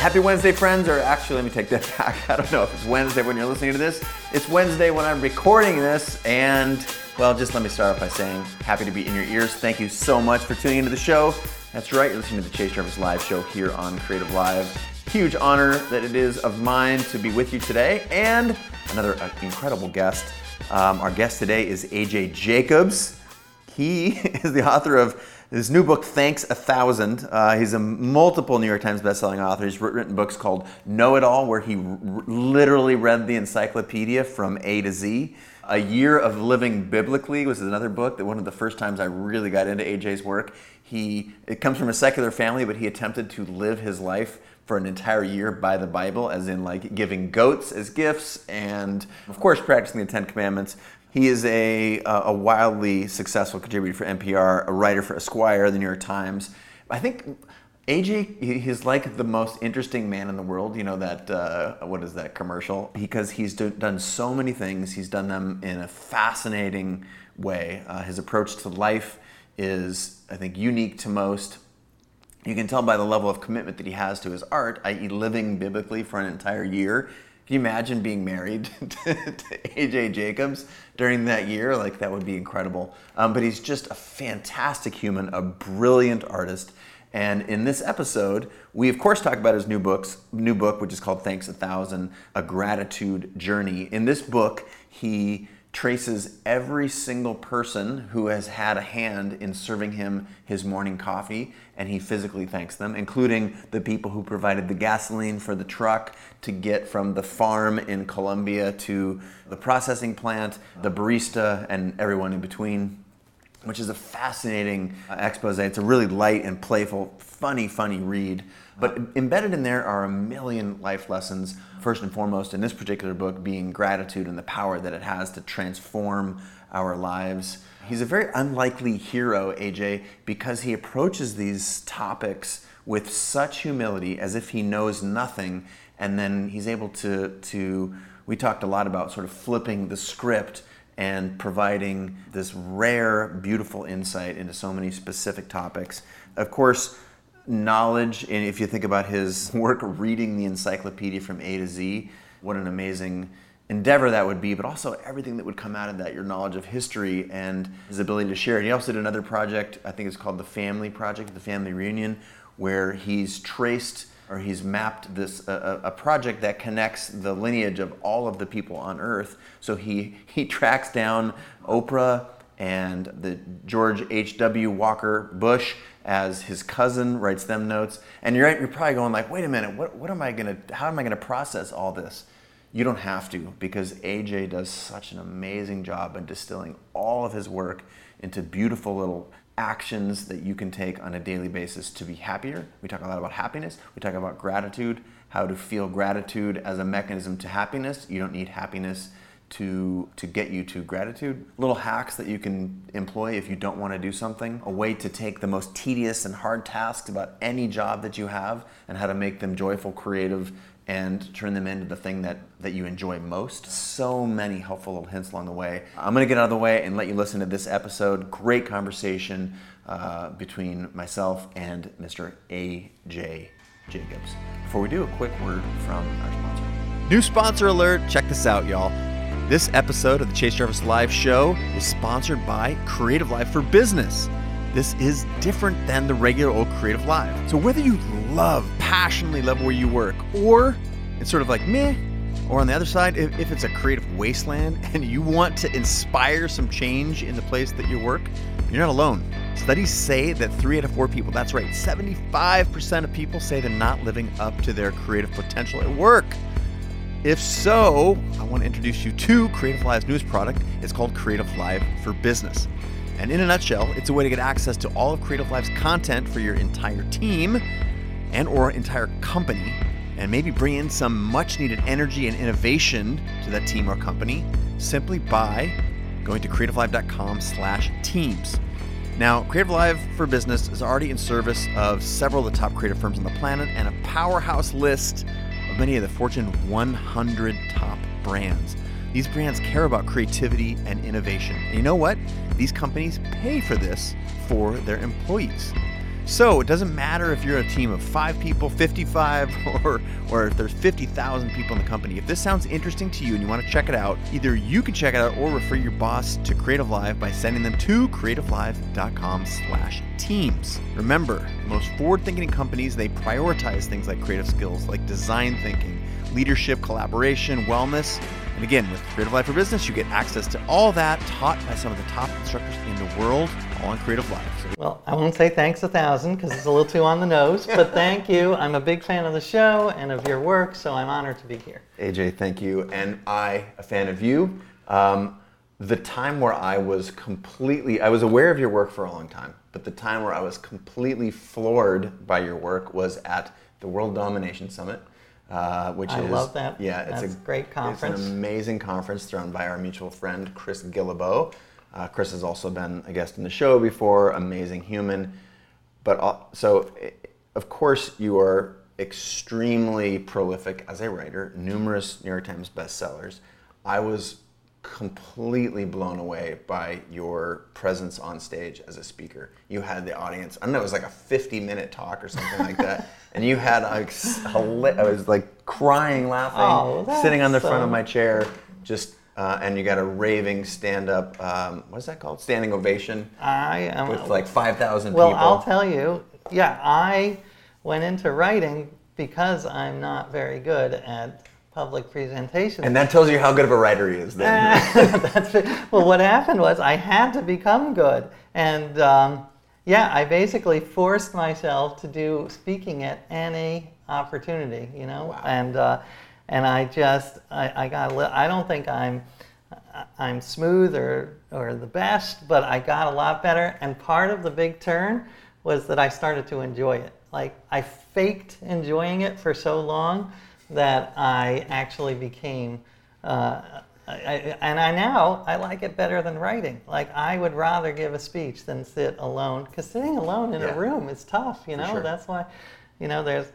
Happy Wednesday, friends, or actually, let me take that back. I don't know if it's Wednesday when you're listening to this. It's Wednesday when I'm recording this, and well, just let me start off by saying happy to be in your ears. Thank you so much for tuning into the show. That's right, you're listening to the Chase Jarvis Live show here on Creative Live. Huge honor that it is of mine to be with you today, and another uh, incredible guest. Um, our guest today is AJ Jacobs. He is the author of his new book, Thanks a Thousand. Uh, he's a multiple New York Times bestselling author. He's written books called Know It All, where he r- literally read the encyclopedia from A to Z. A Year of Living Biblically was another book that one of the first times I really got into AJ's work. He it comes from a secular family, but he attempted to live his life for an entire year by the Bible, as in like giving goats as gifts and of course practicing the Ten Commandments. He is a, a wildly successful contributor for NPR, a writer for Esquire, the New York Times. I think AJ, he's like the most interesting man in the world. You know that uh, what is that commercial? Because he's do, done so many things. He's done them in a fascinating way. Uh, his approach to life is, I think, unique to most. You can tell by the level of commitment that he has to his art, i.e., living biblically for an entire year. Can you imagine being married to, AJ Jacobs during that year? Like that would be incredible. Um, but he's just a fantastic human, a brilliant artist. And in this episode, we of course talk about his new books, new book, which is called Thanks a Thousand: A Gratitude Journey. In this book, he traces every single person who has had a hand in serving him his morning coffee, and he physically thanks them, including the people who provided the gasoline for the truck to get from the farm in Colombia to the processing plant, the barista, and everyone in between. Which is a fascinating expose. It's a really light and playful, funny, funny read. But embedded in there are a million life lessons. First and foremost, in this particular book, being gratitude and the power that it has to transform our lives. He's a very unlikely hero, AJ, because he approaches these topics with such humility as if he knows nothing, and then he's able to, to we talked a lot about sort of flipping the script and providing this rare, beautiful insight into so many specific topics. Of course, knowledge, and if you think about his work reading the encyclopedia from A to Z, what an amazing endeavor that would be, but also everything that would come out of that, your knowledge of history and his ability to share. And he also did another project, I think it's called the Family Project, the Family Reunion, where he's traced or he's mapped this a, a, project that connects the lineage of all of the people on Earth. So he he tracks down Oprah and the George H.W. Walker Bush as his cousin writes them notes. And you're you're probably going like, wait a minute, what what am I gonna how am I gonna process all this? You don't have to because AJ does such an amazing job in distilling all of his work into beautiful little actions that you can take on a daily basis to be happier. We talk a lot about happiness. We talk about gratitude, how to feel gratitude as a mechanism to happiness. You don't need happiness to to get you to gratitude. Little hacks that you can employ if you don't want to do something. A way to take the most tedious and hard tasks about any job that you have and how to make them joyful, creative, and turn them into the thing that, that you enjoy most. So many helpful little hints along the way. I'm to get out of the way and let you listen to this episode. Great conversation uh, between myself and Mr. A.J. Jacobs. Before we do, a quick word from our sponsor. New sponsor alert. Check this out, y'all. This episode of the Chase Jarvis Live Show is sponsored by Creative Live for Business. This is different than the regular old Creative Live. So whether you love, passionately love where you work, or it's sort of like meh, or on the other side, if, if it's a creative wasteland and you want to inspire some change in the place that you work, you're not alone. Studies say that three out of four people, that's right, 75% of people say they're not living up to their creative potential at work. If so, I want to introduce you to Creative Live's newest product. It's called Creative Live for Business. And in a nutshell, it's a way to get access to all of Creative Live's content for your entire team and or entire company and maybe bring in some much needed energy and innovation to that team or company simply by going to creativelive.com slash teams. Now, Creative Live for Business is already in service of several of the top creative firms on the planet and a powerhouse list many of the Fortune 100 top brands. These brands care about creativity and innovation. And you know what? These companies pay for this for their employees. So it doesn't matter if you're a team of five people, 55, or, or if there's 50,000 people in the company. If this sounds interesting to you and you want to check it out, either you can check it out or refer your boss to Creative Live by sending them to creativelive.com slash teams. Remember, most forward-thinking companies, they prioritize things like creative skills, like design thinking, leadership, collaboration, wellness, and again, with Creative Live for Business, you get access to all that taught by some of the top instructors in the world, on Creative Live. So well, I won't say thanks a thousand because it's a little too on the nose, but thank you. I'm a big fan of the show and of your work, so I'm honored to be here. AJ, thank you. And I, a fan of you. Um, the time where I was completely, I was aware of your work for a long time, but the time where I was completely floored by your work was at the World Domination Summit uh, which I is love that. Yeah, it's That's a great conference. It's an amazing conference thrown by our mutual friend Chris Guillebeau. Uh, Chris has also been a guest in the show before. Amazing human, but uh, so of course you are extremely prolific as a writer. Numerous New York Times bestsellers. I was completely blown away by your presence on stage as a speaker. You had the audience, I don't know, it was like a 50 minute talk or something like that. And you had, like, I was like crying, laughing, oh, sitting on the so... front of my chair, just, uh, and you got a raving stand up, um, what is that called? Standing ovation. I am. With like 5,000 well, people. I'll tell you, yeah, I went into writing because I'm not very good at public presentations. And that tells you how good of a writer he is then. well, what happened was I had to become good. And um, yeah, I basically forced myself to do speaking at any opportunity, you know? Wow. And, uh, and I just, I, I got, I don't think I'm, I'm smooth or, or the best, but I got a lot better. And part of the big turn was that I started to enjoy it. Like I faked enjoying it for so long that I actually became. Uh, I, and I now I like it better than writing. Like I would rather give a speech than sit alone because sitting alone in yeah. a room is tough. You know sure. that's why, you know, there's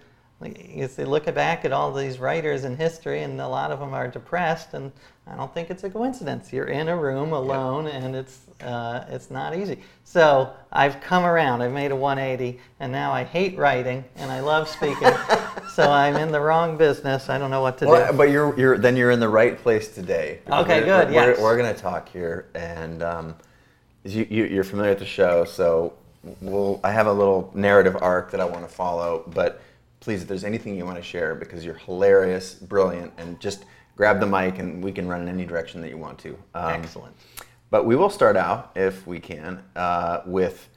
you see, look back at all these writers in history, and a lot of them are depressed, and I don't think it's a coincidence. You're in a room alone, yep. and it's uh, it's not easy. So I've come around. I've made a 180, and now I hate writing, and I love speaking. so I'm in the wrong business. I don't know what to well, do. But you're you're then you're in the right place today. Okay, we're, good. We're, yes. We're, we're going to talk here, and um, you, you you're familiar with the show, so we'll I have a little narrative arc that I want to follow, but please, if there's anything you want to share, because you're hilarious, brilliant, and just grab the mic and we can run in any direction that you want to. Um, Excellent. But we will start out, if we can, uh, with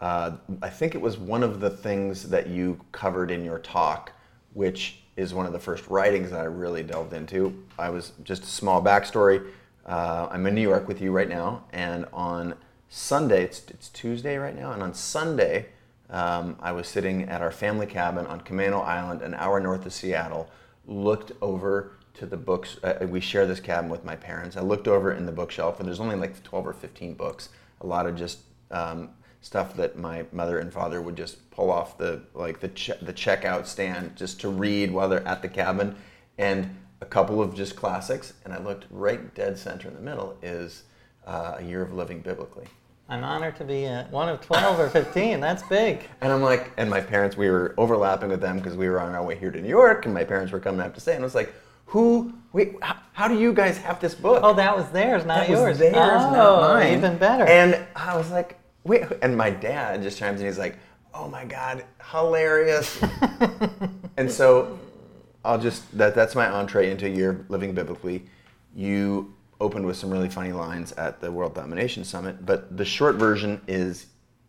uh, I think it was one of the things that you covered in your talk, which is one of the first writings that I really delved into. I was just a small backstory. Uh, I'm in New York with you right now, and on Sunday, it's, it's Tuesday right now, and on Sunday, um, I was sitting at our family cabin on Camano Island, an hour north of Seattle, looked over to the books. Uh, we share this cabin with my parents. I looked over in the bookshelf, and there's only like 12 or 15 books. A lot of just um, stuff that my mother and father would just pull off the like the the checkout stand just to read while they're at the cabin, and a couple of just classics. And I looked right dead center in the middle is uh, a year of living biblically. I'm honored to be uh, one of 12 or 15. That's big. And I'm like, and my parents, we were overlapping with them because we were on our way here to New York, and my parents were coming up to say, and I was like, who, wait, how, how do you guys have this book? Oh, that was theirs, not that yours. Was theirs, oh, not mine. even better. And I was like, wait, and my dad just chimes in, he's like, oh my God, hilarious. and so I'll just, that, that's my entree into your living biblically. You opened with some really funny lines at the World Domination Summit, but the short version is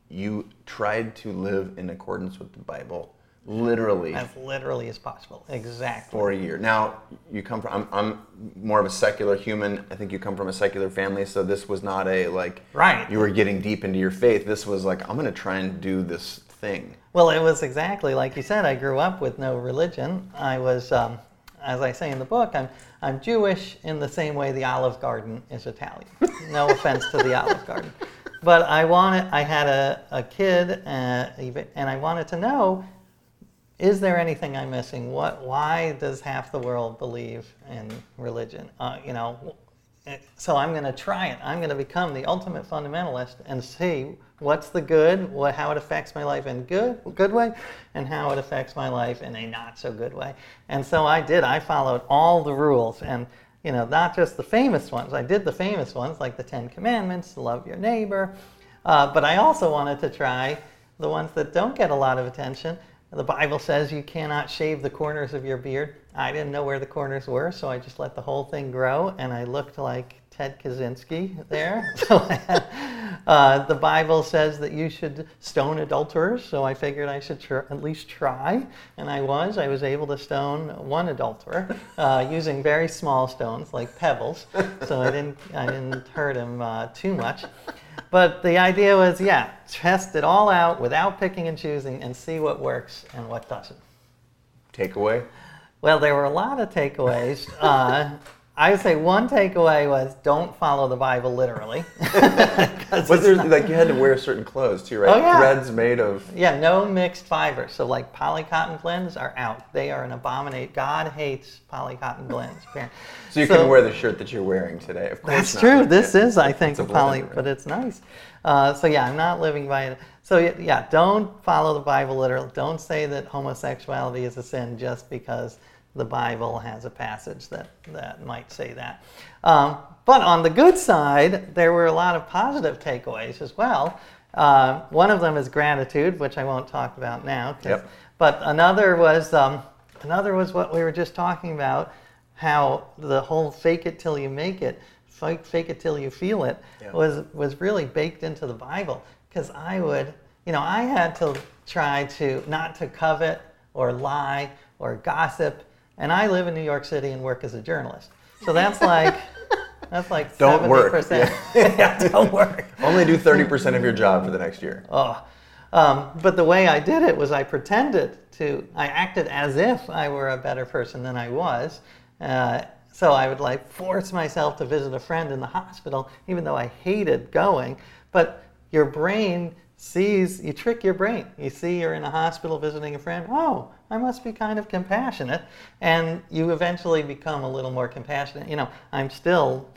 you tried to live in accordance with the Bible literally as literally as possible. Exactly. for a year. Now you come from I'm, I'm more of a secular human. I think you come from a secular family so this was not a like right. you were getting deep into your faith. This was like i'm going to try and do this thing. Well it was exactly like you said. I grew up with no religion. I was um, as I say in the book, I'm, I'm Jewish in the same way the Olive Garden is Italian. No offense to the Olive Garden. But I wanted, I had a, a kid, uh, and I wanted to know, is there anything I'm missing? What, why does half the world believe in religion? Uh, you know, so I'm going to try it. I'm going to become the ultimate fundamentalist and see what's the good, what, how it affects my life in good good way, and how it affects my life in a not so good way. And so I did. I followed all the rules and you know not just the famous ones. I did the famous ones like the Ten Commandments, love your neighbor, uh, but I also wanted to try the ones that don't get a lot of attention. The Bible says you cannot shave the corners of your beard. I didn't know where the corners were, so I just let the whole thing grow, and I looked like Ted Kaczynski there. so uh, the Bible says that you should stone adulterers, so I figured I should tr- at least try, and I was. I was able to stone one adulterer uh, using very small stones like pebbles, so I didn't I didn't hurt him uh, too much. But the idea was, yeah, test it all out without picking and choosing, and see what works and what doesn't. Takeaway. Well, there were a lot of takeaways. Uh, I would say one takeaway was don't follow the Bible literally. Was there like you had to wear certain clothes too, right? Oh, yeah. Threads made of. yeah, no mixed fibers. So like polycotton blends are out. They are an abomination. God hates polycotton blends. So you couldn't wear the shirt that you're wearing today. Of course That's not. true. This Yeah. is, I think, a poly, but it's nice. Uh, so yeah, I'm not living by it. So yeah, don't follow the Bible literally. Don't say that homosexuality is a sin just because the Bible has a passage that that might say that. Um, but on the good side, there were a lot of positive takeaways as well. Uh, one of them is gratitude, which I won't talk about now. Yep. But another was um, another was what we were just talking about, how the whole fake it till you make it, fake, fake it till you feel it, Yeah. was was really baked into the Bible. Because I would, you know, I had to try to not to covet or lie or gossip, and I live in New York City and work as a journalist. So that's like. That's like Don't work. 70%. yeah, don't work. Only do 30% of your job for the next year. Oh, um, but the way I did it was I pretended to, I acted as if I were a better person than I was. Uh, so I would like force myself to visit a friend in the hospital, even though I hated going. But your brain sees, you trick your brain. You see you're in a hospital visiting a friend. Oh, I must be kind of compassionate. And you eventually become a little more compassionate. You know, I'm still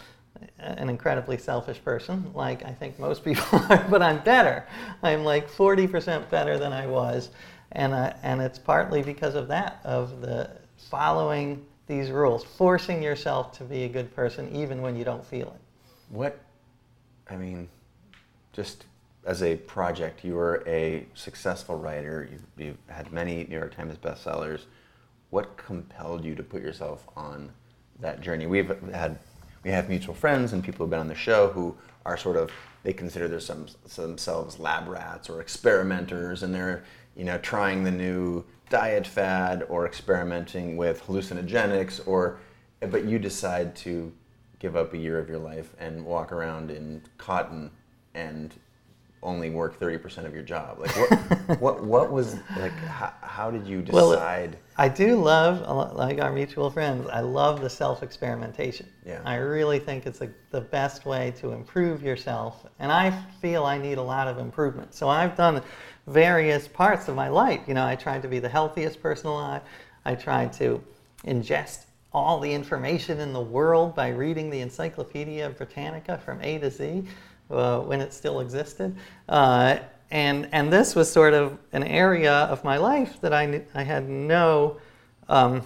an incredibly selfish person, like I think most people are, but I'm better. I'm like 40% better than I was. And, uh, and it's partly because of that, of the following these rules, forcing yourself to be a good person even when you don't feel it. What, I mean, just as a project, you were a successful writer. You, you had many New York Times bestsellers. What compelled you to put yourself on that journey? We've had, we have mutual friends and people who've been on the show who are sort of, they consider some, themselves lab rats or experimenters, and they're, you know, trying the new diet fad or experimenting with hallucinogenics, or, but you decide to give up a year of your life and walk around in cotton and only work 30% of your job like what what, what was like how, how did you Well, decide I do love, a lot- like our mutual friends, I love the self experimentation. Yeah. I really think it's a, the best way to improve yourself. And I feel I need a lot of improvement. So I've done various parts of my life. You know, I tried to be the healthiest person alive, I tried to ingest all the information in the world by reading the Encyclopedia Britannica from A to Z uh, when it still existed. Uh, and, and this was sort of an area of my life that I, I had no, um,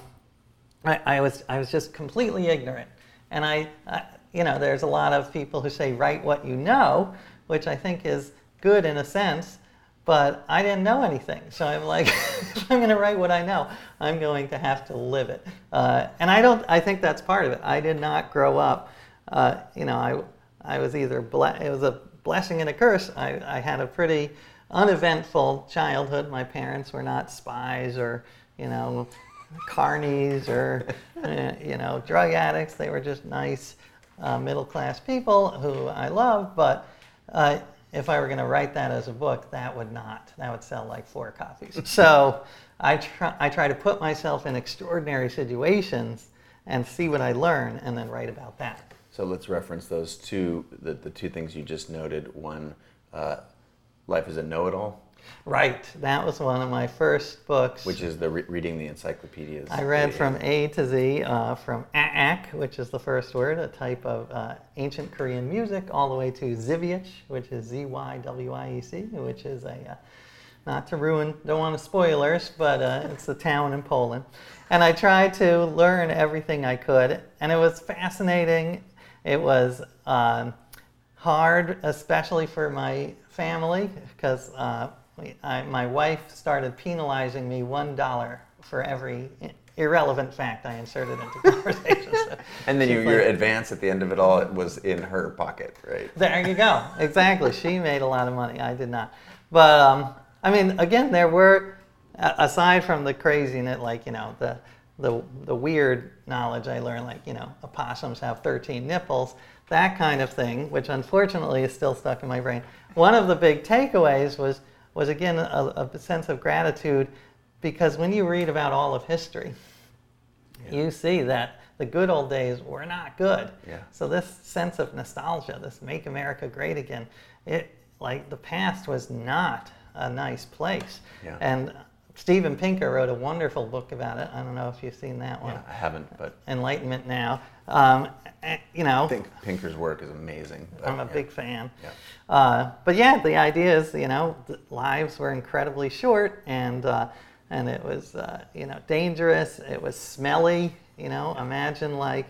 I, I, was, I was just completely ignorant. And I, I, you know, there's a lot of people who say, write what you know, which I think is good in a sense, but I didn't know anything. So I'm like, if I'm going to write what I know, I'm going to have to live it. Uh, and I don't, I think that's part of it. I did not grow up, uh, you know, I, I was either, it was a blessing and a curse. I, I had a pretty uneventful childhood. My parents were not spies or, you know, carnies or, uh, you know, drug addicts. They were just nice uh, middle class people who I love. But uh, if I were going to write that as a book, that would not. That would sell like four copies. So I try, I try to put myself in extraordinary situations and see what I learn and then write about that. So let's reference those two the, the two things you just noted one uh, life is a know-it-all Right. That was one of my first books. Which is the re- reading the encyclopedias. I read from A to Z, uh, from Aak, which is the first word, a type of uh, ancient Korean music, all the way to Zywiec, which is Z Y W I E C, which is a, uh, not to ruin, don't want to spoilers, but uh, it's a town in Poland. And I tried to learn everything I could, and it was fascinating. It was um, hard, especially for my family, because uh, my wife started penalizing me one dollar for every irrelevant fact I inserted into conversations. So and then you, your advance at the end of it all it was in her pocket, right? There you go. Exactly. she made a lot of money. I did not. But um, I mean, again, there were aside from the craziness, like you know the the the weird knowledge I learned, like you know opossums have 13 nipples, that kind of thing, which unfortunately is still stuck in my brain. One of the big takeaways was was again a, a sense of gratitude because when you read about all of history, yeah. you see that the good old days were not good. Yeah. So this sense of nostalgia, this make America great again, it like the past was not a nice place. Yeah. And Steven Pinker wrote a wonderful book about it. I don't know if you've seen that one. Yeah, I haven't, but Enlightenment Now. Um, you know, I think Pinker's work is amazing. But, I'm a yeah. big fan. Yeah. Uh, but yeah, the idea is, you know, lives were incredibly short, and uh, and it was, uh, you know, dangerous. It was smelly. You know, imagine like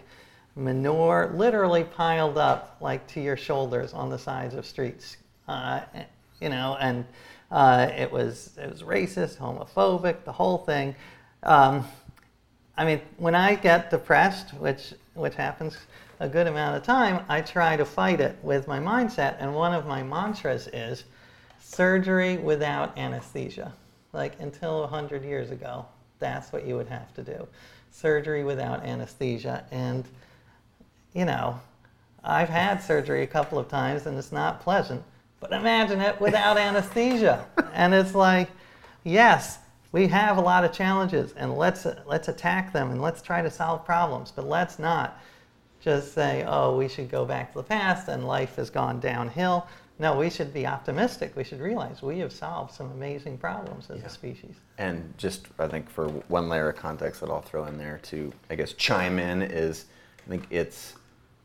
manure literally piled up like to your shoulders on the sides of streets. Uh, you know, and uh, it was it was racist, homophobic, the whole thing. Um, I mean, when I get depressed, which which happens a good amount of time, I try to fight it with my mindset. And one of my mantras is surgery without anesthesia. Like until 100 years ago, that's what you would have to do surgery without anesthesia. And, you know, I've had surgery a couple of times and it's not pleasant, but imagine it without anesthesia. And it's like, yes, we have a lot of challenges and let's, let's attack them and let's try to solve problems, but let's not just say, oh, we should go back to the past and life has gone downhill. No, we should be optimistic. We should realize we have solved some amazing problems as yeah. a species. And just, I think, for one layer of context that I'll throw in there to, I guess, chime in is I think it's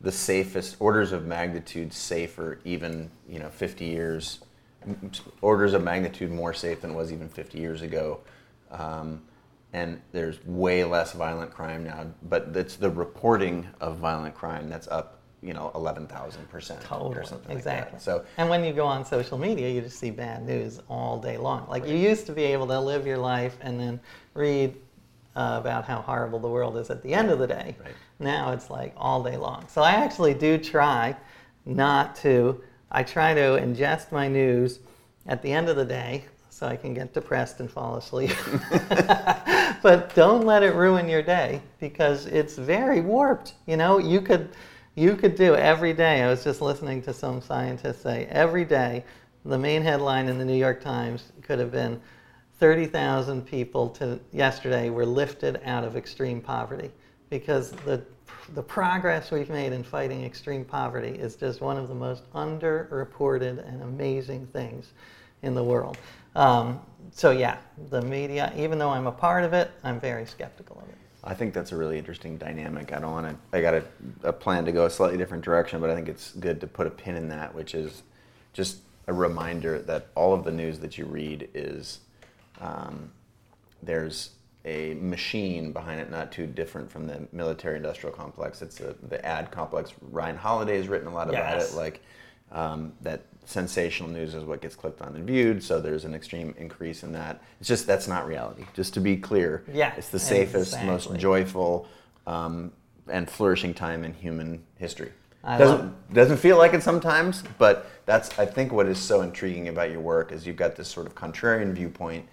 the safest, orders of magnitude safer, even, you know, 50 years, orders of magnitude more safe than it was even 50 years ago. Um, and there's way less violent crime now, but it's the reporting of violent crime that's up, you know, 11,000 percent totally. or something exactly. Like so, and when you go on social media, you just see bad news all day long. Like right. you used to be able to live your life and then read uh, about how horrible the world is at the end of the day. Right. Now it's like all day long. So I actually do try not to. I try to ingest my news at the end of the day so I can get depressed and fall asleep. but don't let it ruin your day because it's very warped. You know, you could you could do every day. I was just listening to some scientists say every day the main headline in the New York Times could have been 30,000 people to yesterday were lifted out of extreme poverty because the the progress we've made in fighting extreme poverty is just one of the most underreported and amazing things in the world. Um, so yeah, the media, even though I'm a part of it, I'm very skeptical of it. I think that's a really interesting dynamic. I don't want to. I got a, a, plan to go a slightly different direction, but I think it's good to put a pin in that, which is just a reminder that all of the news that you read is um, there's a machine behind it, not too different from the military-industrial complex. It's a, the ad complex. Ryan Holiday has written a lot about yes. it, like um, that sensational news is what gets clicked on and viewed, so there's an extreme increase in that. It's just that's not reality. Just to be clear, yeah, it's the safest, exactly. most joyful, um, and flourishing time in human history. I doesn't love- doesn't feel like it sometimes, but that's I think what is so intriguing about your work is you've got this sort of contrarian viewpoint,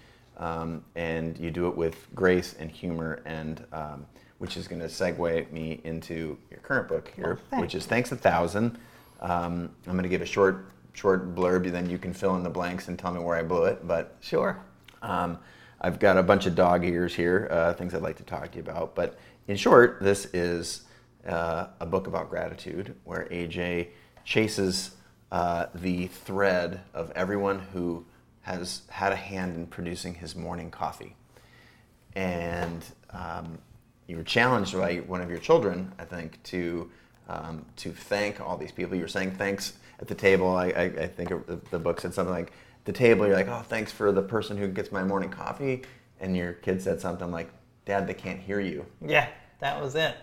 um, and you do it with grace and humor, and um, which is going to segue me into your current book here, Oh, which is Thanks a Thousand. Um, I'm going to give a short short blurb, then you can fill in the blanks and tell me where I blew it. But Sure. um, I've got a bunch of dog ears here, uh, things I'd like to talk to you about. But in short, this is uh, a book about gratitude where AJ chases uh, the thread of everyone who has had a hand in producing his morning coffee. And um, you were challenged by one of your children, I think, to, um, to thank all these people. You were saying thanks at the table. I, I, I think the book said something like, the table, you're like, oh, thanks for the person who gets my morning coffee. And your kid said something like, Dad, they can't hear you. Yeah, that was it.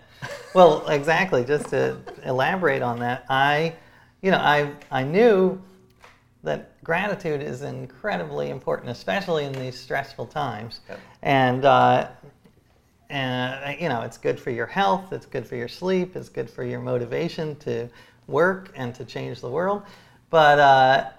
well, exactly. Just to elaborate on that, I, you know, I, I knew that gratitude is incredibly important, especially in these stressful times. Yep. And, uh, and, you know, it's good for your health, it's good for your sleep, it's good for your motivation to work and to change the world. But, uh,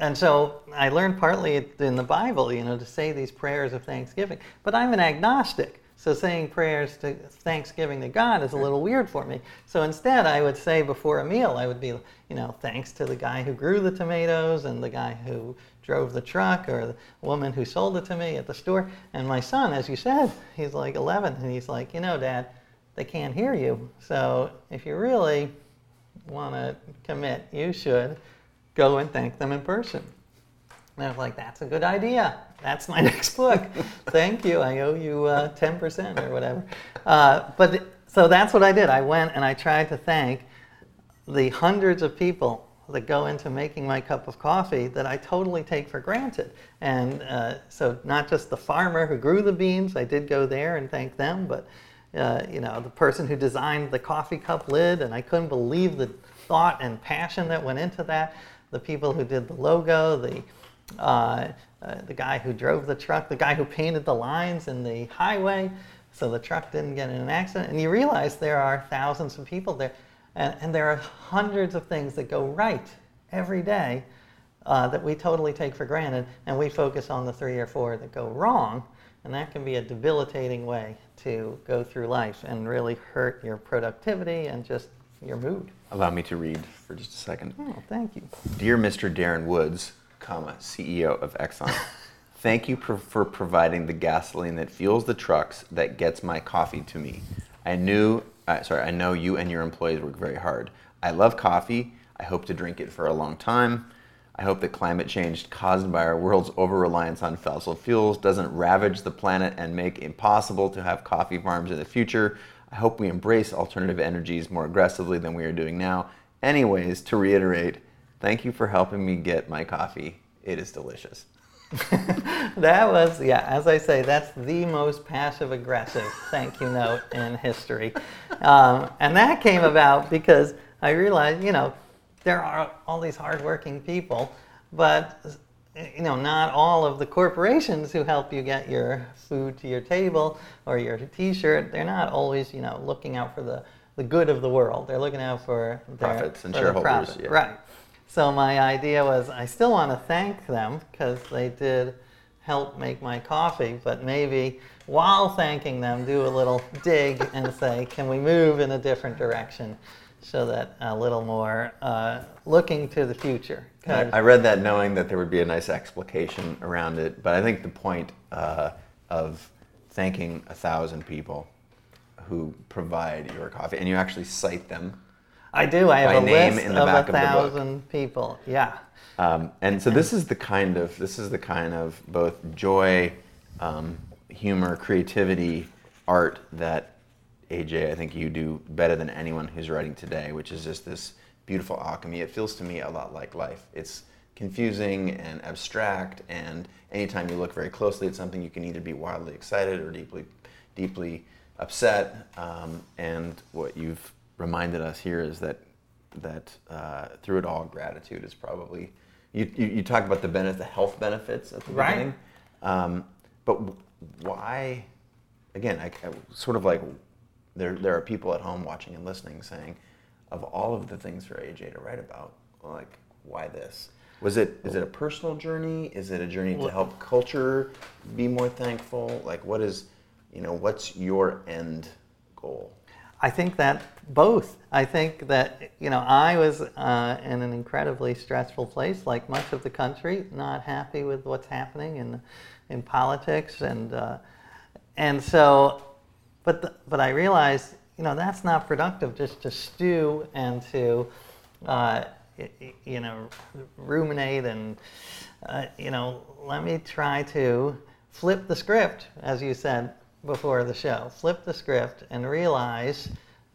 and so I learned partly in the Bible, you know, to say these prayers of thanksgiving. But I'm an agnostic. So saying prayers to thanksgiving to God is a little weird for me. So instead, I would say before a meal, I would be, you know, thanks to the guy who grew the tomatoes and the guy who drove the truck or the woman who sold it to me at the store. And my son, as you said, he's like 11, and he's like, you know, Dad, they can't hear you. So if you really want to commit, you should go and thank them in person. And I was like, that's a good idea. That's my next book. Thank you. I owe you uh, 10% or whatever. Uh, but so that's what I did. I went and I tried to thank the hundreds of people that go into making my cup of coffee that I totally take for granted. And uh, so not just the farmer who grew the beans, I did go there and thank them, but uh, you know the person who designed the coffee cup lid, and I couldn't believe the thought and passion that went into that. The people who did the logo, the uh, uh, the guy who drove the truck, the guy who painted the lines in the highway so the truck didn't get in an accident. And you realize there are thousands of people there, and, and there are hundreds of things that go right every day uh, that we totally take for granted, and we focus on the three or four that go wrong. And that can be a debilitating way to go through life and really hurt your productivity and just your mood. Allow me to read for just a second. Oh, thank you. Dear Mr. Darren Woods, comma, CEO of Exxon. Thank you for, for providing the gasoline that fuels the trucks that gets my coffee to me. I knew, uh, sorry, I know you and your employees work very hard. I love coffee. I hope to drink it for a long time. I hope that climate change caused by our world's over reliance on fossil fuels doesn't ravage the planet and make it impossible to have coffee farms in the future. I hope we embrace alternative energies more aggressively than we are doing now. Anyways, to reiterate, Thank you for helping me get my coffee. It is delicious. that was, yeah, as I say, that's the most passive aggressive thank you note in history. Um, and that came about because I realized, you know, there are all these hardworking people, but you know, not all of the corporations who help you get your food to your table or your T-shirt, they're not always, you know, looking out for the, the good of the world. They're looking out for their, profits and shareholders. Profit. Yeah. Right. So my idea was I still want to thank them because they did help make my coffee, but maybe while thanking them, do a little dig and say, can we move in a different direction so that a little more uh, looking to the future. I, I, read that knowing that there would be a nice explication around it, but I think the point uh, of thanking a thousand people who provide your coffee, and you actually cite them I do. I have a list in the of back a thousand of people. Yeah. Um, and so this is the kind of this is the kind of both joy, um, humor, creativity, art that AJ I think you do better than anyone who's writing today, which is just this beautiful alchemy. It feels to me a lot like life. It's confusing and abstract, and anytime you look very closely at something, you can either be wildly excited or deeply, deeply upset. Um, and what you've reminded us here is that that uh, through it all, gratitude is probably you, you, you talk about the benefits, the health benefits at the right. beginning, um, but why? Again, I, I, sort of like there there are people at home watching and listening saying, of all of the things for AJ to write about, like why this? Was it is it a personal journey? Is it a journey to help culture be more thankful? Like what is you know what's your end goal? I think that both. I think that, you know, I was uh, in an incredibly stressful place, like much of the country, not happy with what's happening in, in politics. And, uh, and so, but, the, but I realized, you know, that's not productive just to stew and to, uh, you know, ruminate and, uh, you know, let me try to flip the script, as you said before the show. Flip the script and realize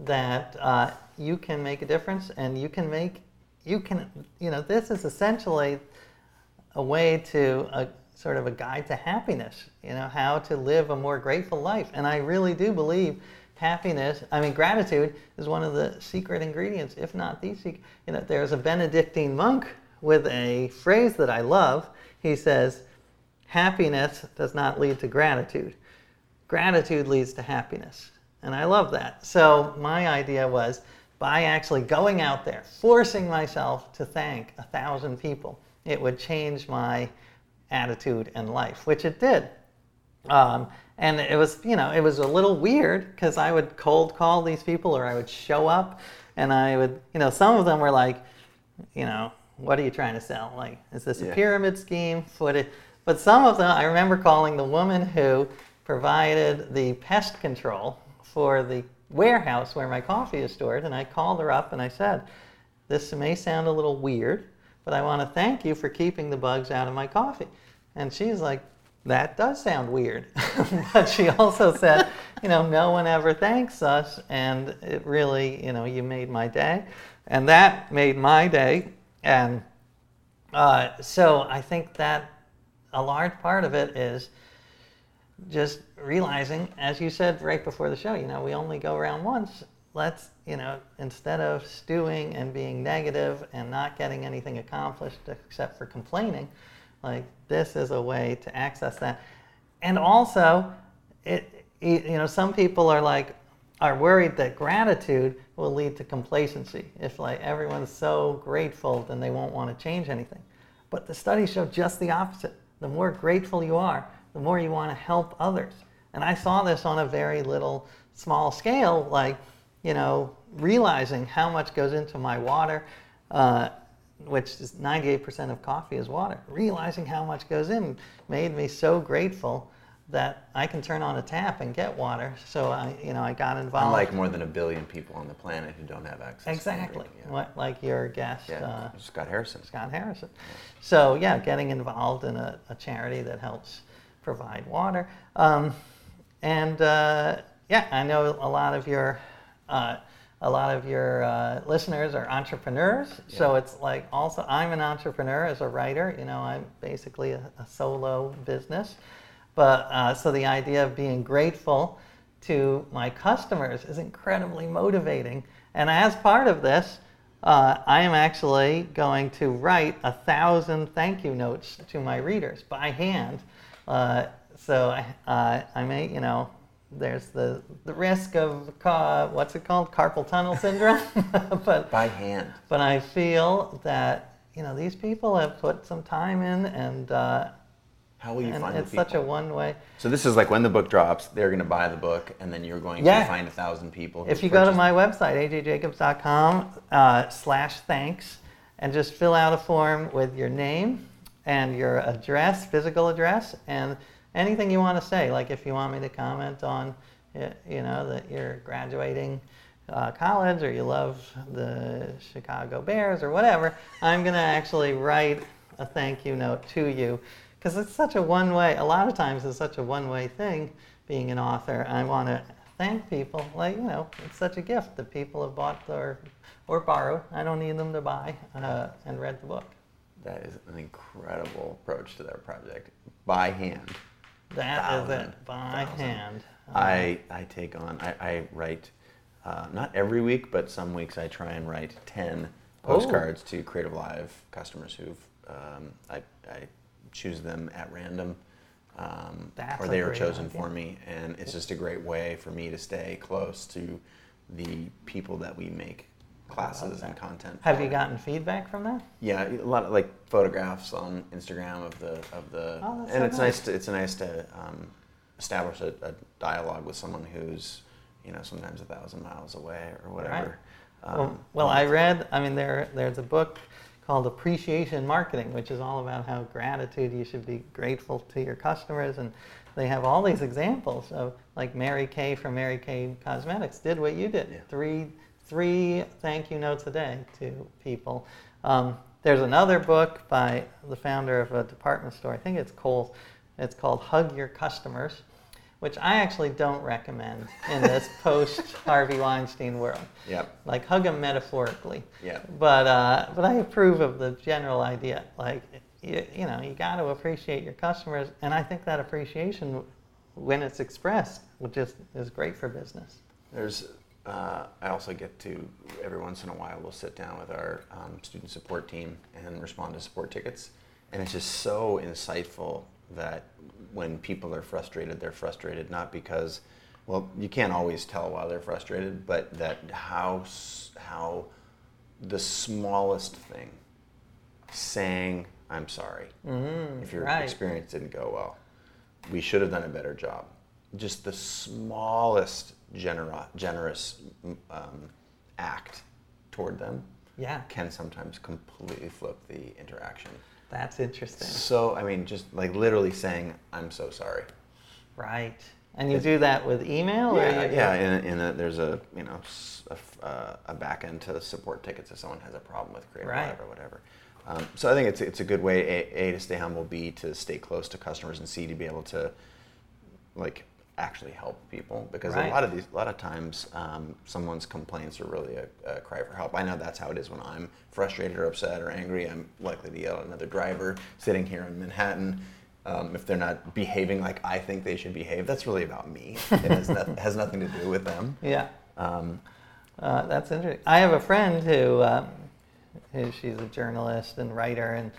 that uh, you can make a difference and you can make, you can, you know, this is essentially a way to a sort of a guide to happiness, you know, how to live a more grateful life. And I really do believe happiness, I mean, gratitude is one of the secret ingredients, if not the secret. You know, there's a Benedictine monk with a phrase that I love. He says, happiness does not lead to gratitude. Gratitude leads to happiness. And I love that. So my idea was by actually going out there, forcing myself to thank a thousand people, it would change my attitude and life, which it did. Um, and it was, you know, it was a little weird because I would cold call these people or I would show up and I would, you know, some of them were like, you know, what are you trying to sell? Like, is this a yeah. pyramid scheme? It, but some of them, I remember calling the woman who provided the pest control for the warehouse where my coffee is stored, and I called her up and I said, This may sound a little weird, but I want to thank you for keeping the bugs out of my coffee. And she's like, that does sound weird. but she also said, you know, no one ever thanks us, and it really, you know, you made my day. And that made my day. And uh, so I think that a large part of it is just realizing, as you said right before the show, you know, we only go around once. Let's, you know, instead of stewing and being negative and not getting anything accomplished except for complaining, like this is a way to access that. And also, it, you know, some people are like, are worried that gratitude will lead to complacency. If like everyone's so grateful, then they won't want to change anything. But the studies show just the opposite. The more grateful you are, the more you want to help others. And I saw this on a very little small scale, like, you know, realizing how much goes into my water. Uh, which is 98% of coffee is water. Realizing how much goes in made me so grateful that I can turn on a tap and get water. So I, you know, I got involved. Unlike more than a billion people on the planet who don't have access. Exactly. Yeah. What, like your guest, yeah. uh, Scott Harrison. Scott Harrison. Yeah. So yeah, getting involved in a, a, charity that helps provide water, um, and uh, yeah, I know a lot of your. Uh, a lot of your uh, listeners are entrepreneurs. Yeah. So it's like also, I'm an entrepreneur as a writer. You know, I'm basically a, a solo business. But uh, so the idea of being grateful to my customers is incredibly motivating. And as part of this, uh, I am actually going to write a thousand thank you notes to my readers by hand. Uh, so I, uh, I may, you know, there's the, the risk of uh, what's it called? Carpal tunnel syndrome. But by hand. but i feel that you know these people have put some time in and uh, how will you find it's such a one way. So this is like when the book drops they're going to buy the book and then you're going yeah. to find a thousand people if you go to my website ajjacobs.com uh, slash thanks and just fill out a form with your name and your address physical address and anything you want to say. Like if you want me to comment on, you know, that you're graduating uh, college or you love the Chicago Bears or whatever, I'm going to actually write a thank you note to you because it's such a one way, a lot of times it's such a one way thing being an author. I want to thank people. Like, you know, it's such a gift that people have bought or, or borrowed. I don't need them to buy uh, and read the book. That is an incredible approach to their project by hand. That it by thousand. hand. I, I take on, I, I write, uh, not every week, but some weeks I try and write 10 postcards oh. to Creative Live customers who've, um, I, I choose them at random. Um, or they are chosen idea. for me, and it's just a great way for me to stay close to the people that we make classes and content. Have you gotten feedback from that? Yeah, a lot of like photographs on Instagram of the of the, oh, and so it's nice. nice. to it's nice to um, establish a, a, dialogue with someone who's you know sometimes a thousand miles away or whatever. Right. Um, well, well I read. I mean, there there's a book called Appreciation Marketing, which is all about how gratitude. You should be grateful to your customers and. They have all these examples of like Mary Kay from Mary Kay Cosmetics did what you did. Yeah. Three three thank you notes a day to people. Um, there's another book by the founder of a department store. I think it's Kohl's. It's called Hug Your Customers, which I actually don't recommend in this post Harvey Weinstein world. Yep. Like hug them metaphorically. Yeah. But uh, but I approve of the general idea. Like you, you know you got to appreciate your customers, and I think that appreciation, when it's expressed, is is great for business. There's, uh, I also get to, every once in a while, we'll sit down with our um, student support team and respond to support tickets. And it's just so insightful that when people are frustrated, they're frustrated not because, well, you can't always tell why they're frustrated, but that how, how the smallest thing, saying, I'm sorry, if your right. experience didn't go well, we should have done a better job. Just the smallest genera- generous um, act toward them Yeah, can sometimes completely flip the interaction. that's interesting. So, I mean, just like literally saying, I'm so sorry. Right. And you do that with email, Yeah, yeah. In, a, in a, there's a you know a, uh, a back end to support tickets if someone has a problem with Creative Right. Live or whatever. Um, so I think it's it's a good way a, a to stay humble, b to stay close to customers, and c to be able to like actually help people because Right. a lot of these a lot of times um, someone's complaints are really a, a cry for help. I know that's how it is when I'm frustrated or upset or angry. I'm likely to yell at another driver sitting here in Manhattan. Um, if they're not behaving like I think they should behave, that's really about me. It has, not, has nothing to do with them. yeah. Um, Uh, that's interesting. I have a friend who, um, who she's a journalist and writer, and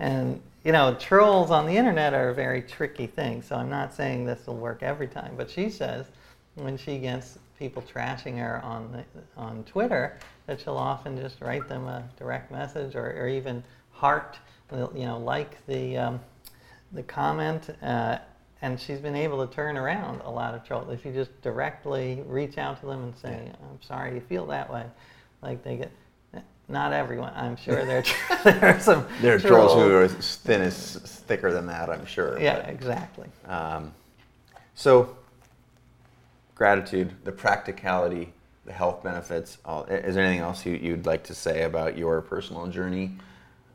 and you know trolls on the internet are a very tricky thing. So I'm not saying this will work every time, but she says when she gets people trashing her on the, on Twitter that she'll often just write them a direct message or, or even heart, you know, like the um, the comment. Uh, and she's been able to turn around a lot of trolls. If you just directly reach out to them and say, "I'm sorry you feel that way," like they get. Not everyone, I'm sure there there are some. there are trolls who are as thin as thicker than that, I'm sure. Yeah, but- exactly. Um, so, gratitude, the practicality, the health benefits. All, is there anything else you, you'd like to say about your personal journey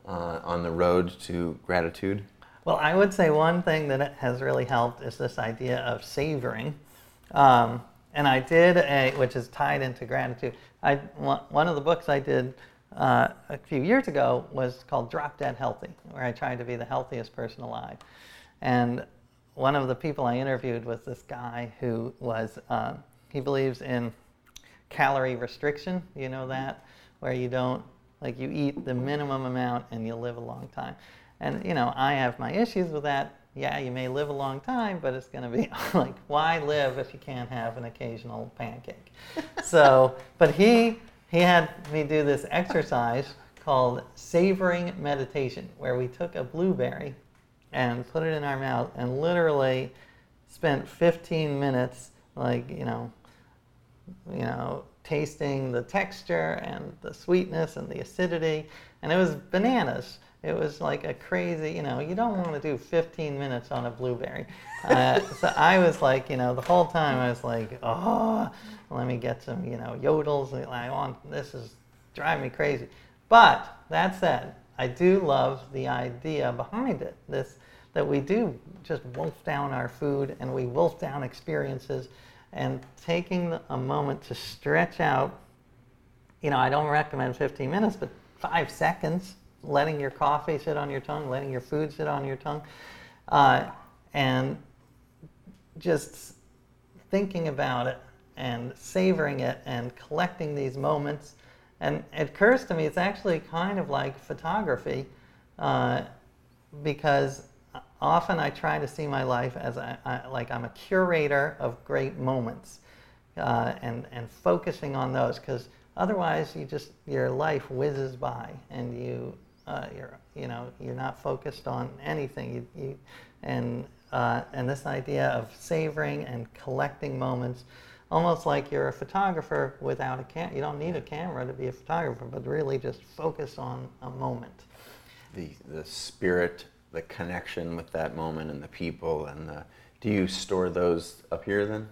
uh, on the road to gratitude? Well, I would say one thing that has really helped is this idea of savoring. Um, and I did a, which is tied into gratitude. I one of the books I did uh, a few years ago was called Drop Dead Healthy, where I tried to be the healthiest person alive. And one of the people I interviewed was this guy who was uh, he believes in calorie restriction. You know that, where you don't like you eat the minimum amount and you live a long time. And you know, I have my issues with that. Yeah, you may live a long time, but it's going to be like, why live if you can't have an occasional pancake? so, but he he had me do this exercise called savoring meditation, where we took a blueberry and put it in our mouth and literally spent 15 minutes, like you know, you know, tasting the texture and the sweetness and the acidity. And it was bananas. It was like a crazy, you know, you don't want to do 15 minutes on a blueberry. Uh, so I was like, you know, the whole time I was like, oh, let me get some, you know, yodels. I want, this is driving me crazy. But that said, I do love the idea behind it. This, that we do just wolf down our food and we wolf down experiences and taking a moment to stretch out you know i don't recommend 15 minutes but five seconds letting your coffee sit on your tongue letting your food sit on your tongue uh, and just thinking about it and savoring it and collecting these moments. And it occurs to me it's actually kind of like photography uh, because often I try to see my life as I, I, like I'm a curator of great moments uh, and, and focusing on those because otherwise you just your life whizzes by and you uh, you're you know you're not focused on anything you, you and uh, and this idea of savoring and collecting moments almost like you're a photographer without a cam you don't need a camera to be a photographer but really just focus on a moment The, the spirit, the connection with that moment and the people and the, do you store those up here then?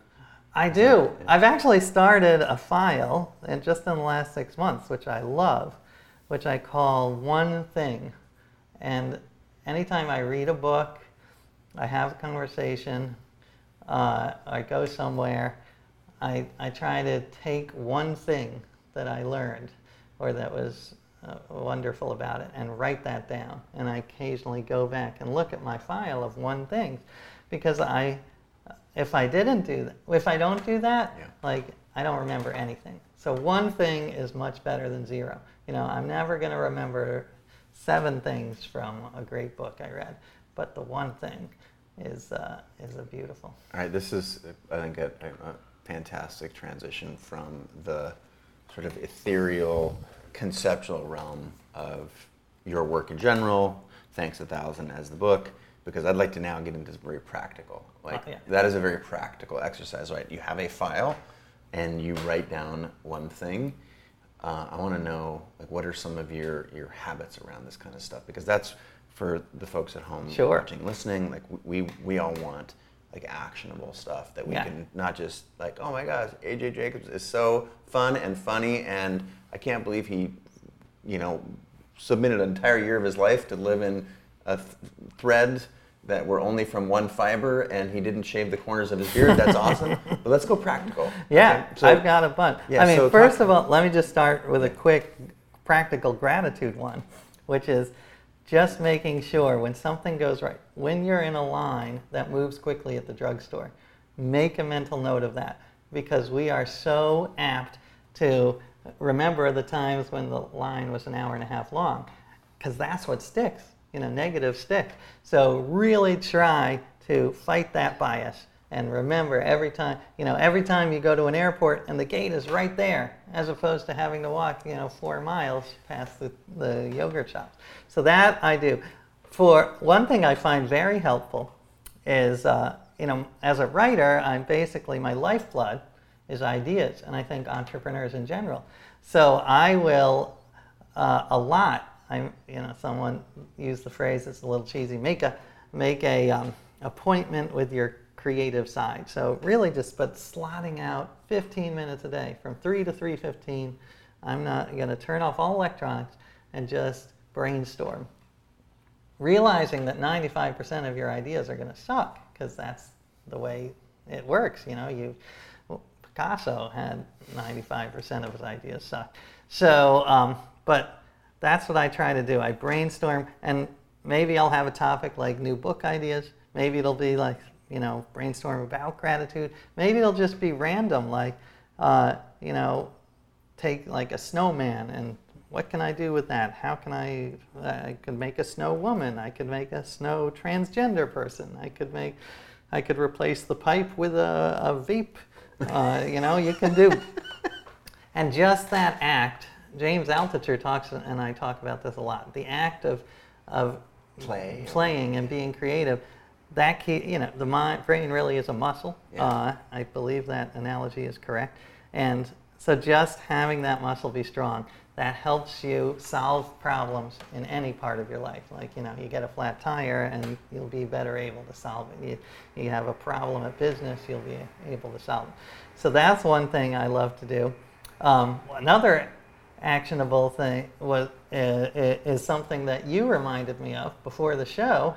I do. I've actually started a file, and just in the last six months, which I love, which I call One Thing. And anytime I read a book, I have a conversation, uh, I go somewhere, I, I try to take one thing that I learned or that was uh, wonderful about it and write that down. And I occasionally go back and look at my file of one thing because I, if I didn't do that, if I don't do that, Yeah. like I don't remember anything. So one thing is much better than zero. You know, I'm never going to remember seven things from a great book I read, but the one thing is uh, is a beautiful. All right, this is, I think, a, a fantastic transition from the sort of ethereal, conceptual realm of your work in general, Thanks a Thousand as the book, because I'd like to now get into very practical. Like, Oh, yeah. that is a very practical exercise, right? You have a file and you write down one thing. Uh, I want to know, like, what are some of your, your habits around this kind of stuff? Because that's for the folks at home Sure. watching, listening. Like, we, we all want like actionable stuff that we Yeah. can not just like, oh my gosh, AJ Jacobs is so fun and funny, and I can't believe he, you know, submitted an entire year of his life to live in a th- thread that were only from one fiber, and he didn't shave the corners of his beard. That's awesome. But let's go practical. Yeah, okay? So- I've got a bunch. Yeah, I mean, so first of all, let me just start with a quick practical gratitude one, which is just making sure when something goes right, when you're in a line that moves quickly at the drugstore, make a mental note of that because we are so apt to remember the times when the line was an hour and a half long because that's what sticks. You know, negative stick. So really try to fight that bias and remember every time, you know, every time you go to an airport and the gate is right there, as opposed to having to walk, you know, four miles past the, the yogurt shops. So that I do. For one thing I find very helpful is, uh, you know, as a writer, I'm basically my lifeblood is ideas, and I think entrepreneurs in general. So I will uh, a lot. I'm, you know, someone used the phrase. It's a little cheesy. Make a make a um, appointment with your creative side. So really, just but slotting out 15 minutes a day from three to 3:15. I'm not going to turn off all electronics and just brainstorm realizing that 95% of your ideas are going to suck because that's the way it works. You know, you Picasso had 95% of his ideas suck. So, um, but that's what I try to do. I brainstorm, and maybe I'll have a topic like new book ideas. Maybe it'll be like you know brainstorm about gratitude. Maybe it'll just be random, like uh, you know take like a snowman and what can I do with that? How can I? I could make a snow woman. I could make a snow transgender person. I could make, I could replace the pipe with a, a vape. Uh, you know, you can do. and just that act, James Altucher talks, and I talk about this a lot. The act of, of Play. playing and being creative. That key, you know, the mind, brain really is a muscle. Yeah. Uh, I believe that analogy is correct. And so just having that muscle be strong, that helps you solve problems in any part of your life. Like, you know, you get a flat tire and you'll be better able to solve it. You, you have a problem at business, you'll be able to solve it. So that's one thing I love to do. Um, another actionable thing was, uh, is something that you reminded me of before the show.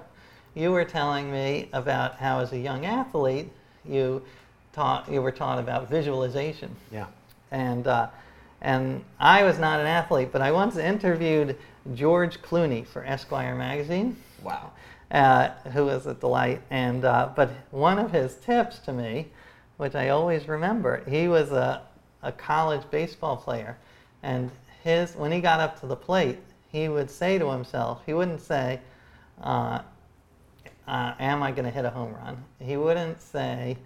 You were telling me about how, as a young athlete, you taught you were taught about visualization, Yeah. and uh, and I was not an athlete, but I once interviewed George Clooney for Esquire magazine, Wow. uh, who was a delight. And uh, but one of his tips to me, which I always remember, he was a, a college baseball player, and his when he got up to the plate, he would say to himself, he wouldn't say, uh, uh, "Am I going to hit a home run?" He wouldn't say,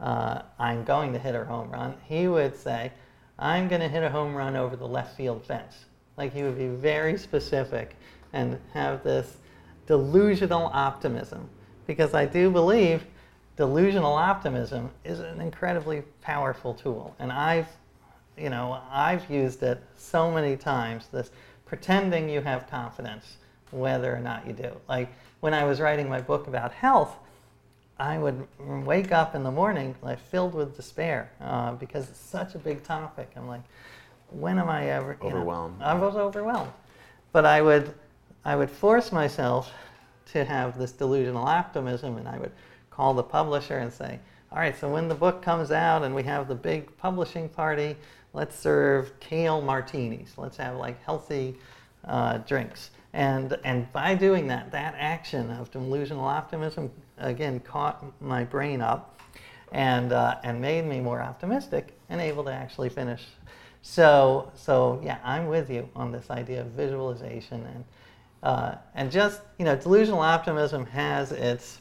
uh, "I'm going to hit a home run." He would say, "I'm going to hit a home run over the left field fence." Like he would be very specific and have this delusional optimism, because I do believe delusional optimism is an incredibly powerful tool, and I've you know, I've used it so many times, this pretending you have confidence, whether or not you do. Like when I was writing my book about health, I would wake up in the morning like filled with despair uh, because it's such a big topic. I'm like, when am I ever you know, Overwhelmed. I was overwhelmed. but I would, I would force myself to have this delusional optimism, and I would call the publisher and say, all right, so when the book comes out and we have the big publishing party, let's serve kale martinis. Let's have like healthy uh, drinks. And, and by doing that, that action of delusional optimism again caught my brain up and, uh, and made me more optimistic and able to actually finish. So, so yeah, I'm with you on this idea of visualization and, uh, and just, you know, delusional optimism has its,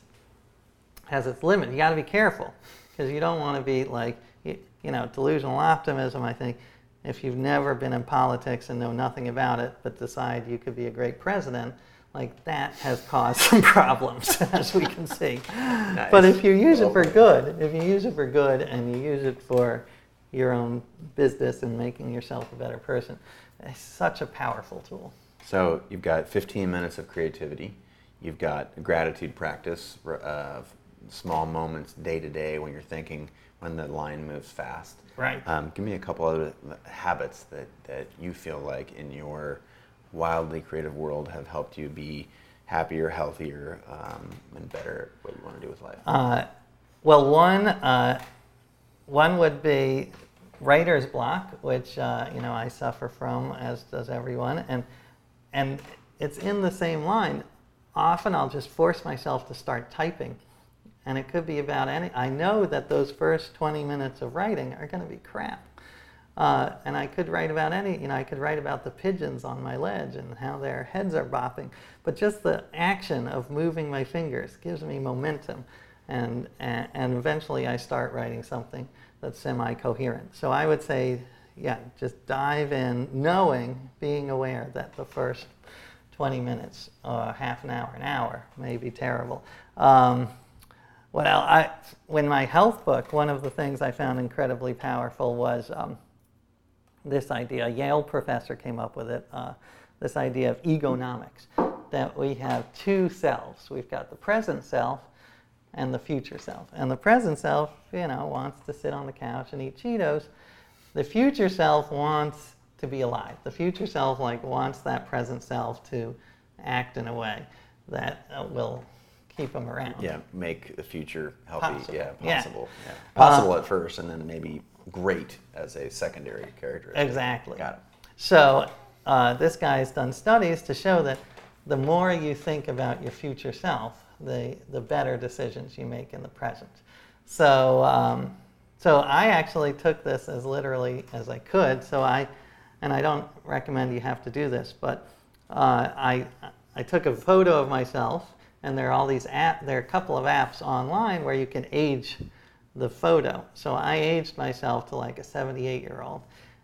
has its limit. You got to be careful because you don't want to be like, you, know, delusional optimism, I think, if you've never been in politics and know nothing about it, but decide you could be a great president, like that has caused some problems, as we can see. Nice. But if you use it for good, if you use it for good and you use it for your own business and making yourself a better person, it's such a powerful tool. So you've got 15 minutes of creativity. You've got gratitude practice of uh, small moments day to day when you're thinking when the line moves fast. Right. Um, give me a couple other habits that, that you feel like in your wildly creative world have helped you be happier, healthier, um, and better at what you want to do with life? Uh, well, one, uh, one would be writer's block, which uh, you know I suffer from, as does everyone, and and it's in the same line. Often I'll just force myself to start typing and it could be about any. I know that those first 20 minutes of writing are going to be crap. Uh, and I could write about any, you know, I could write about the pigeons on my ledge and how their heads are bopping. But just the action of moving my fingers gives me momentum. And, and, and eventually I start writing something that's semi coherent. So I would say, yeah, just dive in knowing, being aware that the first 20 minutes, uh, half an hour, an hour may be terrible. Um, well, I, when my health book, one of the things I found incredibly powerful was um, this idea. A Yale professor came up with it. Uh, this idea of egonomics, that we have two selves. We've got the present self and the future self. And the present self, you know, wants to sit on the couch and eat Cheetos. The future self wants to be alive. The future self like wants that present self to act in a way that uh, will keep them around. Yeah, make the future healthy. Possible. Yeah, possible. Yeah. yeah. Possible uh, at first, and then maybe great as a secondary character. Exactly. Got it. So uh, this guy's done studies to show that the more you think about your future self, the the better decisions you make in the present. So um, so I actually took this as literally as I could. So I and I don't recommend you have to do this, but uh, I I took a photo of myself and there are all these app there are a couple of apps online where you can age the photo. So i aged myself to like a 78 year old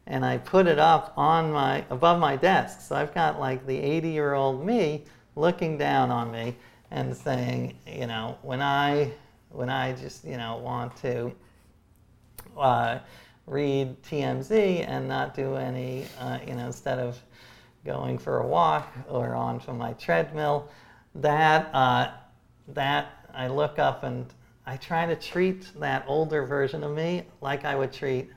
and i put it up on my above my desk. So i've got like the 80 year old me looking down on me and saying you know when i when i just you know want to uh, read tmz and not do any uh, you know instead of going for a walk or onto my treadmill that uh, that I look up and I try to treat that older version of me like I would treat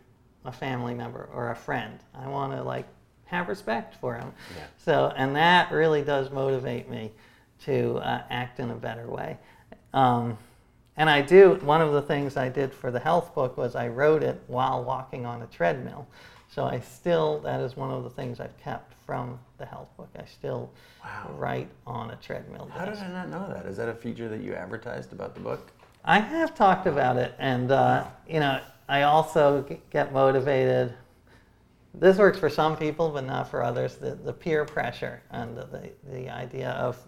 a family member or a friend. I want to like have respect for him. Yeah. So, and that really does motivate me to uh, act in a better way. Um, and I do, one of the things I did for the health book was I wrote it while walking on a treadmill. So I still, that is one of the things I've kept from the health book. I still wow. write on a treadmill. How did I not know that? Is that a feature that you advertised about the book? I have talked about it, and uh, you know, I also get motivated. This works for some people, but not for others. The, the peer pressure and the, the, the idea of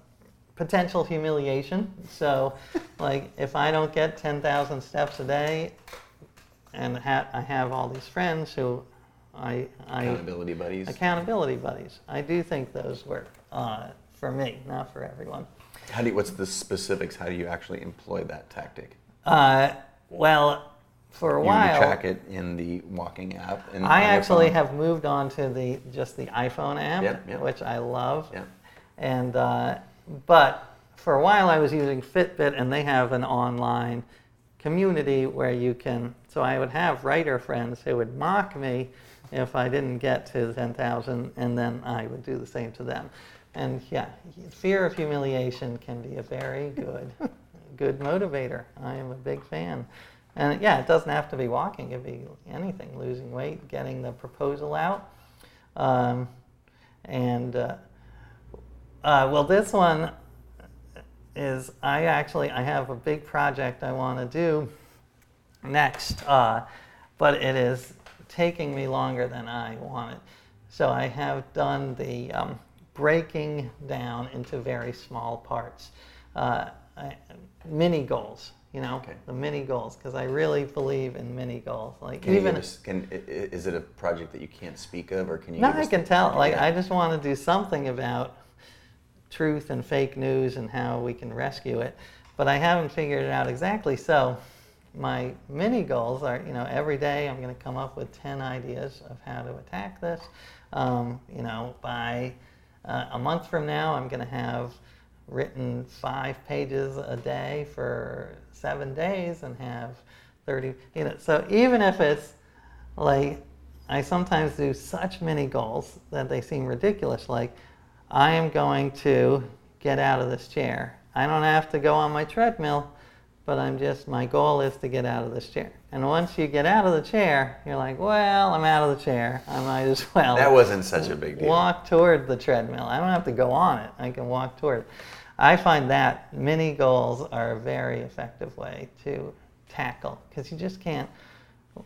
potential humiliation. So, like, if I don't get 10,000 steps a day, and ha- I have all these friends who I, I accountability buddies. Accountability buddies. I do think those work uh, for me, not for everyone. How do you, what's the specifics? How do you actually employ that tactic? Uh, well, for a you while, track it in the walking app. I actually have moved on to the just the iPhone app, yep, yep. which I love. Yep. And uh, but for a while, I was using Fitbit, and they have an online community where you can. So I would have writer friends who would mock me if I didn't get to 10,000, and then I would do the same to them. And yeah, fear of humiliation can be a very good, good motivator. I am a big fan. And yeah, it doesn't have to be walking. It could be anything, losing weight, getting the proposal out. Um, and uh, uh, well, this one is I actually I have a big project I want to do next, uh, but it is taking me longer than I wanted. So I have done the um, breaking down into very small parts, uh, mini goals. You know, okay. the mini goals because I really believe in mini goals. Like can even us, can, is it a project that you can't speak of, or can you? No, I can tell. Like I just want to do something about truth and fake news and how we can rescue it, but I haven't figured it out exactly. So my mini goals are, you know, every day I'm going to come up with 10 ideas of how to attack this. Um, you know, by uh, a month from now, I'm going to have written five pages a day for seven days and have 30, you know, so even if it's like, I sometimes do such mini goals that they seem ridiculous, like, I am going to get out of this chair. I don't have to go on my treadmill but I'm just, my goal is to get out of this chair. And once you get out of the chair, you're like, well, I'm out of the chair. I might as well. That wasn't such a big deal. Walk toward the treadmill. I don't have to go on it. I can walk toward it. I find that mini goals are a very effective way to tackle because you just can't.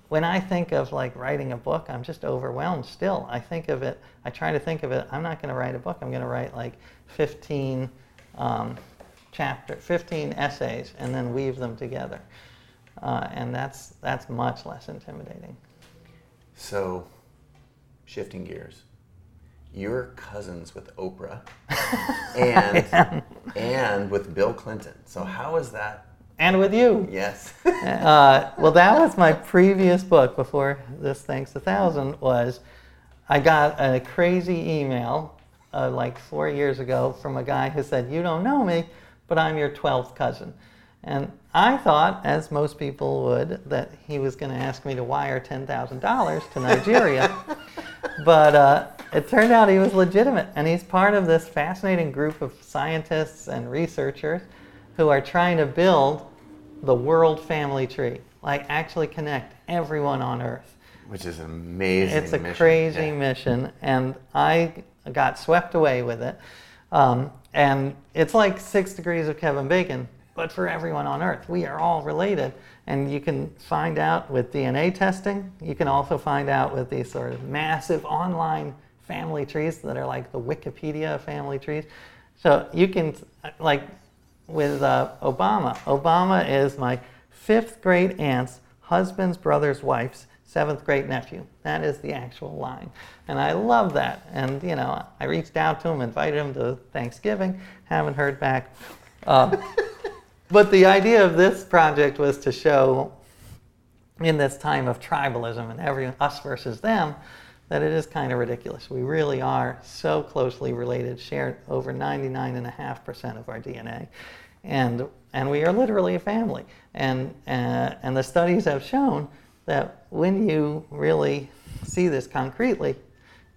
When I think of like writing a book, I'm just overwhelmed still. I think of it, I try to think of it, I'm not going to write a book, I'm going to write like 15 um, chapter, 15 essays, and then weave them together. Uh, and that's, that's much less intimidating. So, shifting gears, you're cousins with Oprah and, and with Bill Clinton. So, how is that? And with you. Yes. uh, well, that was my previous book before this Thanks a Thousand was I got a crazy email uh, like four years ago from a guy who said, You don't know me, but I'm your 12th cousin. And I thought, as most people would, that he was going to ask me to wire $10,000 to Nigeria. but uh, it turned out he was legitimate. And he's part of this fascinating group of scientists and researchers who are trying to build the world family tree, like actually connect everyone on Earth. Which is an amazing It's a mission. crazy yeah. mission. And I got swept away with it. Um, and it's like six degrees of Kevin Bacon, but for everyone on Earth. We are all related. And you can find out with DNA testing. You can also find out with these sort of massive online family trees that are like the Wikipedia family trees. So you can, like with uh, Obama, Obama is my fifth great aunt's husband's brother's wife's seventh great nephew. That is the actual line. And I love that. And, you know, I reached out to him, invited him to Thanksgiving, haven't heard back. Uh, but the idea of this project was to show in this time of tribalism and every us versus them that it is kind of ridiculous. We really are so closely related, share over 99.5% of our DNA. And, and we are literally a family. And, uh, and the studies have shown that when you really see this concretely,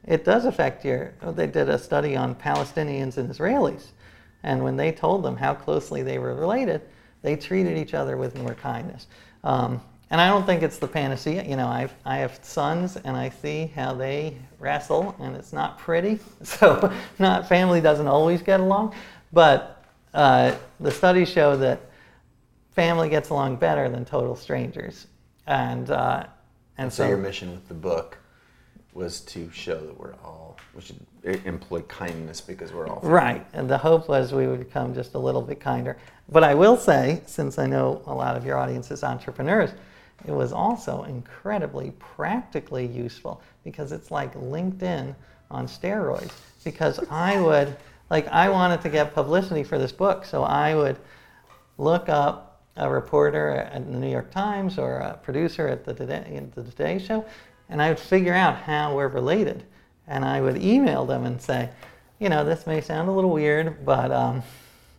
it does affect your. They did a study on Palestinians and Israelis, and when they told them how closely they were related, they treated each other with more kindness. Um, and I don't think it's the panacea. You know, I've, I have sons, and I see how they wrestle, and it's not pretty. So, not family doesn't always get along, but uh, the studies show that family gets along better than total strangers and uh, and so, so, your mission with the book was to show that we're all we should employ kindness because we're all family. right. And the hope was we would become just a little bit kinder. But I will say, since I know a lot of your audience is entrepreneurs, it was also incredibly practically useful because it's like LinkedIn on steroids. Because I would like I wanted to get publicity for this book, so I would look up a reporter at the New York Times or a producer at the Today, the Today Show, and I would figure out how we're related. And I would email them and say, you know, this may sound a little weird, but um,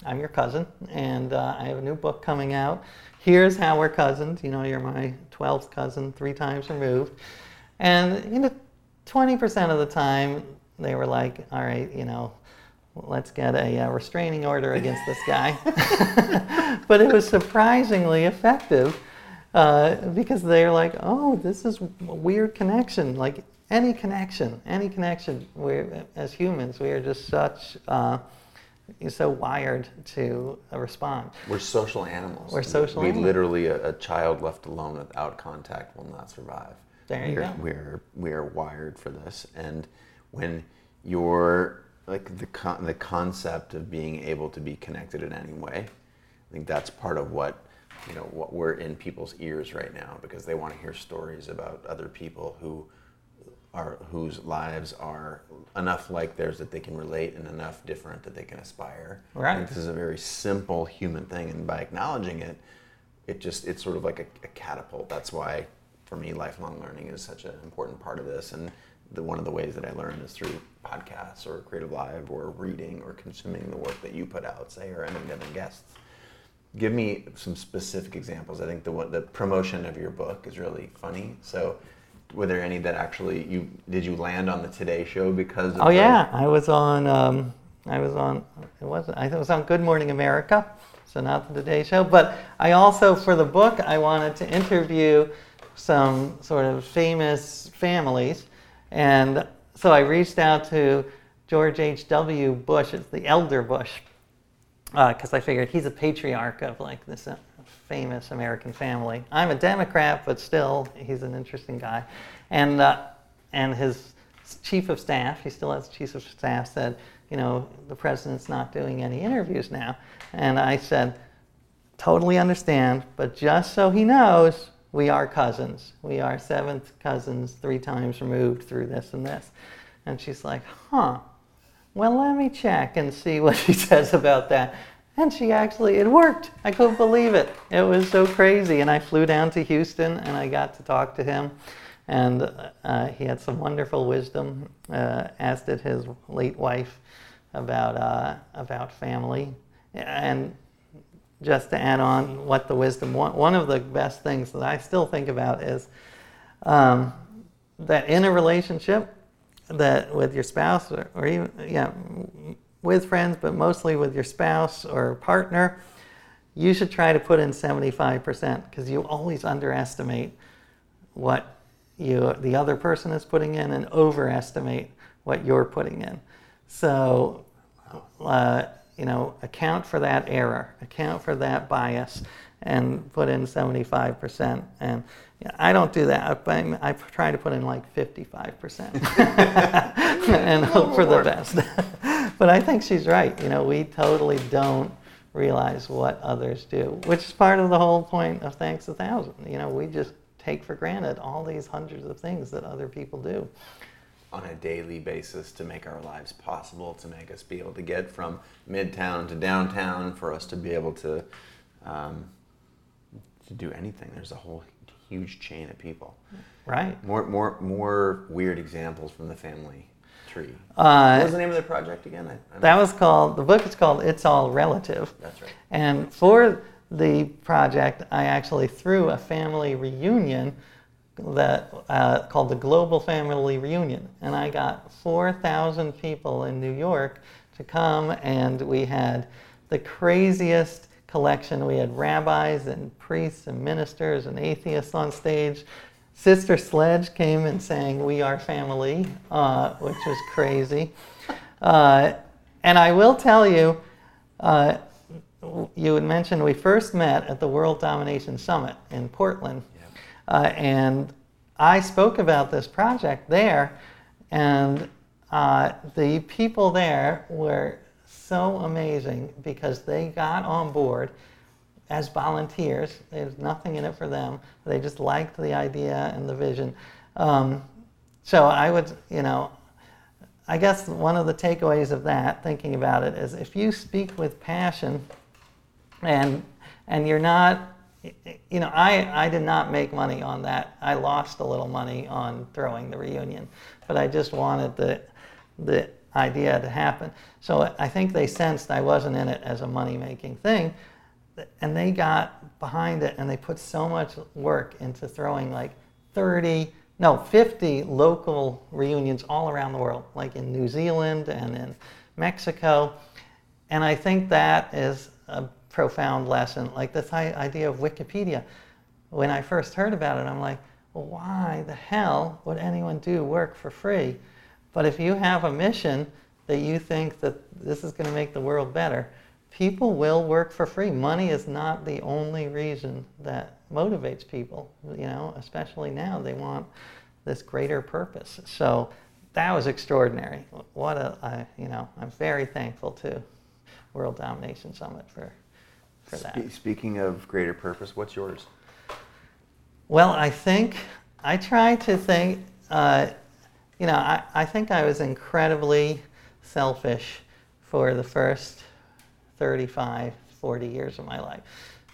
I'm your cousin, and uh, I have a new book coming out. Here's how we're cousins. You know, you're my 12th cousin, three times removed. And, you know, 20% of the time, they were like, all right, you know, let's get a uh, restraining order against this guy. but it was surprisingly effective uh, because they're like, oh, this is a weird connection. Like any connection, any connection, we as humans, we are just such. Uh, so wired to respond. We're social animals. We're social we, animals. literally, a, a, child left alone without contact will not survive. There you we're, go. We're, we're wired for this. And when you're, like, the, con- the concept of being able to be connected in any way, I think that's part of what, you know, what we're in people's ears right now because they want to hear stories about other people who are whose lives are enough like theirs that they can relate and enough different that they can aspire. Right. I think this is a very simple human thing, and by acknowledging it, it just it's sort of like a, a catapult. That's why, for me, lifelong learning is such an important part of this. And the, one of the ways that I learn is through podcasts or Creative Live or reading or consuming the work that you put out, say, or any other guests. Give me some specific examples. I think the the promotion of your book is really funny. So were there any that actually you did you land on the Today Show because? oh yeah, I was on. Um, I was on. It wasn't. I was on Good Morning America, so not the Today Show. But I also, for the book, I wanted to interview some sort of famous families, and so I reached out to George H. W. Bush. It's the elder Bush, because uh, I figured he's a patriarch of like this uh, famous American family. I'm a Democrat, but still, he's an interesting guy. And, uh, and his chief of staff, he still has chief of staff, said, you know, the president's not doing any interviews now. And I said, totally understand, but just so he knows, we are cousins. We are seventh cousins, three times removed through this and this. And she's like, huh, well, let me check and see what he says about that. And she actually, it worked. I couldn't believe it. It was so crazy. And I flew down to Houston and I got to talk to him. And uh, he had some wonderful wisdom, uh, as did his late wife, about, uh, about family. And just to add on what the wisdom, one, one of the best things that I still think about is um, that in a relationship, that with your spouse or, or even, yeah, with friends, but mostly with your spouse or partner, you should try to put in 75% because you always underestimate what you, the other person is putting in and overestimate what you're putting in. So, uh, you know, account for that error, account for that bias, and put in 75%. And I don't do that. I, I try to put in like 55% and hope for the best. but I think she's right. You know, we totally don't realize what others do, which is part of the whole point of Thanks a Thousand. You know, we just take for granted all these hundreds of things that other people do. On a daily basis to make our lives possible, to make us be able to get from midtown to downtown, for us to be able to, um, to do anything. There's a whole huge chain of people. Right. More, more, more weird examples from the family tree. Uh, what was the name of the project again? I, that was called. The book is called "It's All Relative." That's right. And for the project, I actually threw a family reunion that uh, called the Global Family Reunion, and I got 4,000 people in New York to come, and we had the craziest collection. We had rabbis and priests and ministers and atheists on stage. Sister Sledge came and sang We Are Family, uh, which was crazy. Uh, and I will tell you, uh, you had mentioned we first met at the World Domination Summit in Portland. Uh, and I spoke about this project there, and uh, the people there were so amazing because they got on board as volunteers. There's nothing in it for them. They just liked the idea and the vision. Um, so I would, you know, I guess one of the takeaways of that, thinking about it, is if you speak with passion and and you're not you know I, I did not make money on that i lost a little money on throwing the reunion but i just wanted the the idea to happen. So I think they sensed I wasn't in it as a money making thing. And they got behind it and they put so much work into throwing like 30 no, 50 local reunions all around the world, like in New Zealand and in Mexico. And I think that is a profound lesson. Like this idea of Wikipedia. When I first heard about it, I'm like, well, why the hell would anyone do work for free? But if you have a mission that you think that this is going to make the world better, people will work for free. Money is not the only reason that motivates people, you know, especially now they want this greater purpose. So that was extraordinary. What a, I, you know, I'm very thankful to World Domination Summit for, for that. Spe- speaking of greater purpose, what's yours? Well, I think, I try to think, uh, you know, I, I think I was incredibly selfish for the first 35, 40 years of my life.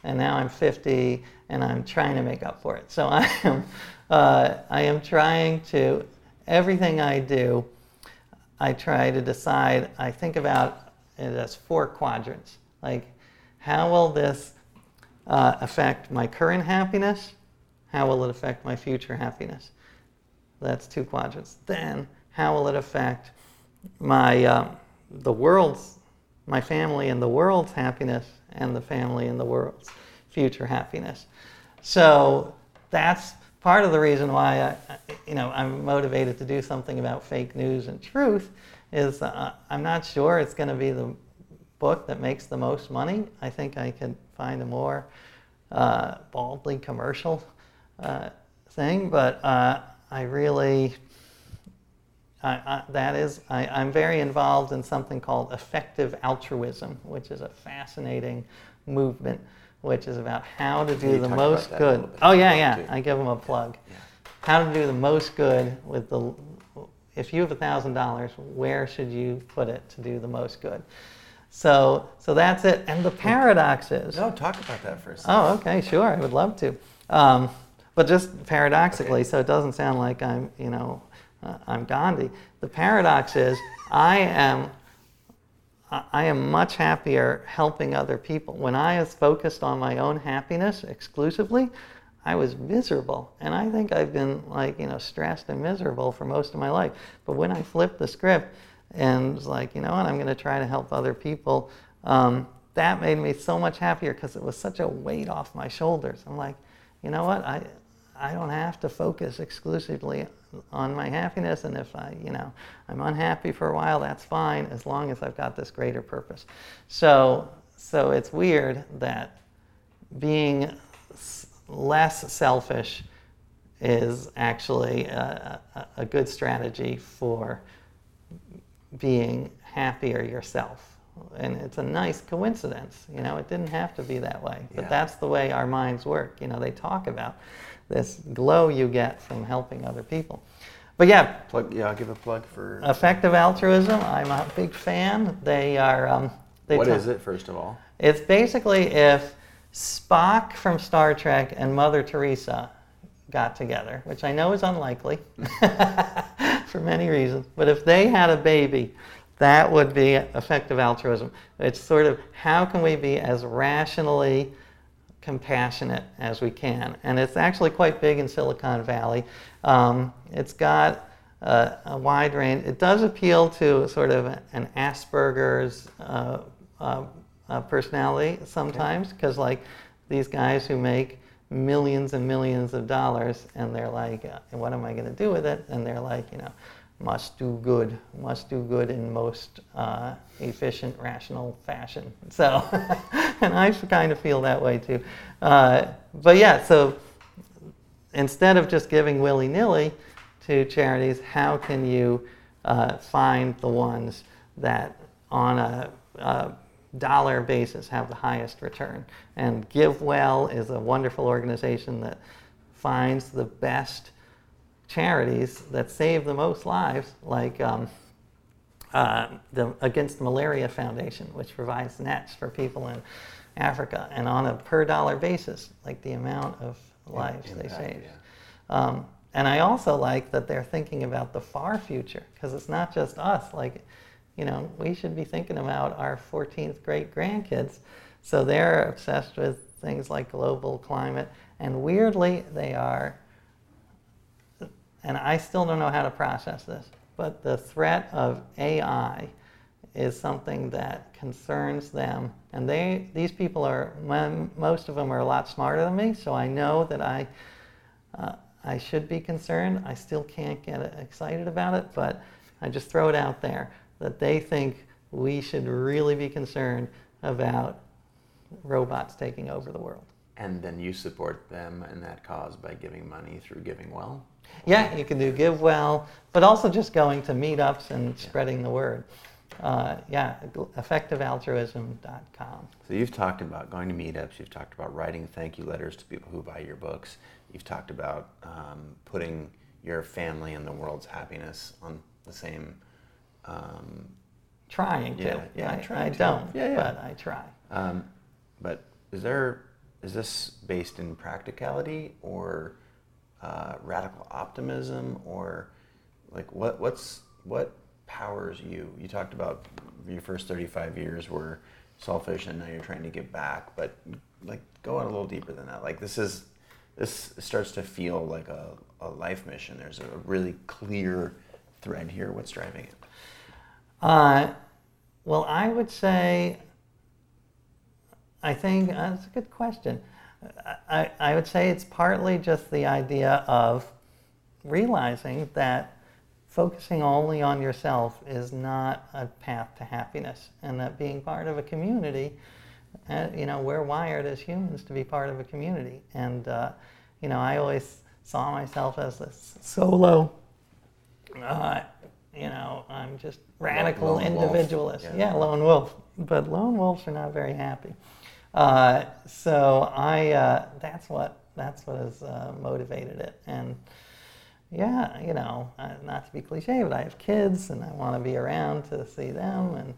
And now I'm 50 and I'm trying to make up for it. So I am, uh, I am trying to, everything I do, I try to decide, I think about it as four quadrants. Like, how will this uh, affect my current happiness? How will it affect my future happiness? That's two quadrants. Then, how will it affect my uh, the world's my family and the world's happiness and the family and the world's future happiness. So that's part of the reason why I, you know, I'm motivated to do something about fake news and truth is uh, I'm not sure it's going to be the book that makes the most money. I think I could find a more uh, baldly commercial uh, thing, but uh, I really I, I, that is, I, am very involved in something called effective altruism, which is a fascinating movement, which is about how to do the most good. Oh yeah, yeah. Too. I give them a plug. Yeah. How to do the most good with the. If you have a thousand dollars, where should you put it to do the most good? So, so that's it. And the paradox is. No, talk about that for a second. Oh, okay, sure. I would love to. Um, but just paradoxically, okay. so it doesn't sound like I'm, you know, uh, I'm Gandhi. The paradox is I am I am much happier helping other people. When I was focused on my own happiness exclusively, I was miserable. And I think I've been like, you know, stressed and miserable for most of my life. But when I flipped the script and was like, you know what, I'm going to try to help other people, um, that made me so much happier because it was such a weight off my shoulders. I'm like, you know what, I, I don't have to focus exclusively on my happiness and if I, you know, I'm unhappy for a while, that's fine as long as I've got this greater purpose. So, so it's weird that being less selfish is actually a, a, a good strategy for being happier yourself. And it's a nice coincidence, you know, it didn't have to be that way, but yeah. that's the way our minds work. You know, they talk about this glow you get from helping other people. But yeah, plug. Yeah, I'll give a plug for effective altruism. I'm a big fan. They are. Um, they what is it, first of all? It's basically if Spock from Star Trek and Mother Teresa got together, which I know is unlikely for many reasons, but if they had a baby, that would be effective altruism. It's sort of how can we be as rationally compassionate as we can. And it's actually quite big in Silicon Valley. Um, it's got uh, a wide range. It does appeal to sort of an Asperger's uh, uh, uh personality sometimes, because okay. like these guys who make millions and millions of dollars, and they're like, uh, "What am I going to do with it?" And they're like, you know, must do good, must do good in most uh, efficient, rational fashion. So, and I kind of feel that way too. Uh, but yeah, so instead of just giving willy nilly to charities, how can you uh, find the ones that on a, a dollar basis have the highest return? And GiveWell is a wonderful organization that finds the best charities that save the most lives, like um, uh, the Against Malaria Foundation, which provides nets for people in Africa, and on a per dollar basis, like the amount of lives they save. Yeah. Um, and I also like that they're thinking about the far future because it's not just us. Like, you know, we should be thinking about our 14th great grandkids. So they're obsessed with things like global climate, and weirdly, they are and I still don't know how to process this, but the threat of AI is something that concerns them. And they, these people are, most of them are a lot smarter than me, so I know that I, uh, I should be concerned. I still can't get excited about it, but I just throw it out there that they think we should really be concerned about robots taking over the world. And then you support them in that cause by giving money through Giving Well? Yeah, you can do Give Well, but also just going to meetups and spreading the word. Uh, yeah, effectivealtruism.com. So you've talked about going to meetups. You've talked about writing thank you letters to people who buy your books. You've talked about um, putting your family and the world's happiness on the same. Um, trying to. Yeah, yeah I, trying I to. don't. Yeah, yeah. But I try. Um, but is there is this based in practicality or uh, radical optimism or like what what's what powers you? You talked about your first 35 years were selfish and now you're trying to give back, but like go on a little deeper than that. Like this is this starts to feel like a, a life mission. There's a really clear thread here. What's driving it? Uh, well, I would say, I think uh, that's a good question. I, I would say it's partly just the idea of realizing that focusing only on yourself is not a path to happiness, and that being part of a community, uh, you know, we're wired as humans to be part of a community. And, uh, you know, I always saw myself as this solo, uh, you know, I'm just radical lone individualist. Yeah. yeah. lone wolf. But lone wolves are not very happy. Uh, so I, uh, that's what that's what has uh, motivated it. And yeah, you know, not to be cliche, but I have kids and I want to be around to see them and,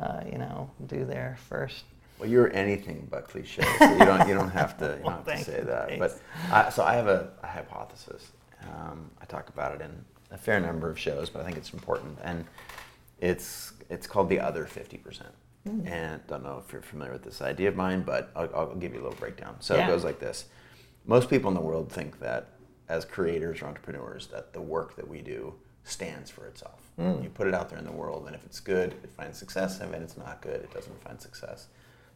uh, you know, do their first. Well, you're anything but cliche, so you don't you don't have to you well, don't have to say that. Thanks. But I, so I have a, a hypothesis. Um, I talk about it in a fair number of shows, but I think it's important, and it's it's called the other fifty percent. Mm. And don't know if you're familiar with this idea of mine, but I'll, I'll give you a little breakdown. So yeah. it goes like this: Most people in the world think that as creators or entrepreneurs that the work that we do stands for itself. Mm. You put it out there in the world, and if it's good, it finds success, and if it's not good, it doesn't find success.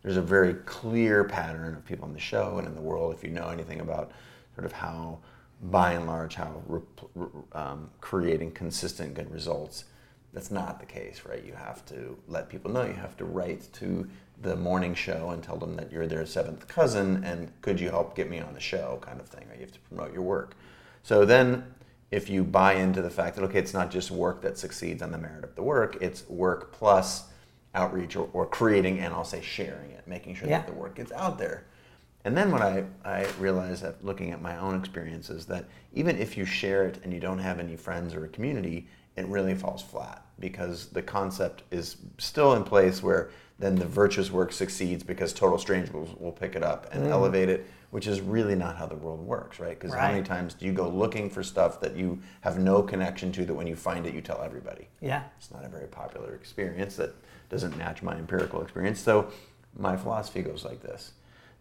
There's a very clear pattern of people on the show and in the world, if you know anything about sort of how, by and large, how um, creating consistent good results. That's not the case, right? You have to let people know. You have to write to the morning show and tell them that you're their seventh cousin and could you help get me on the show kind of thing right you have to promote your work so then if you buy into the fact that okay it's not just work that succeeds on the merit of the work it's work plus outreach or, or creating and i'll say sharing it making sure yeah. that the work gets out there and then what I, I realized that looking at my own experiences that even if you share it and you don't have any friends or a community it really falls flat because the concept is still in place where then the virtuous work succeeds because total strangers will, will pick it up and mm. elevate it, which is really not how the world works, right? Because right. how many times do you go looking for stuff that you have no connection to that when you find it, you tell everybody? Yeah. It's not a very popular experience that doesn't match my empirical experience. So my philosophy goes like this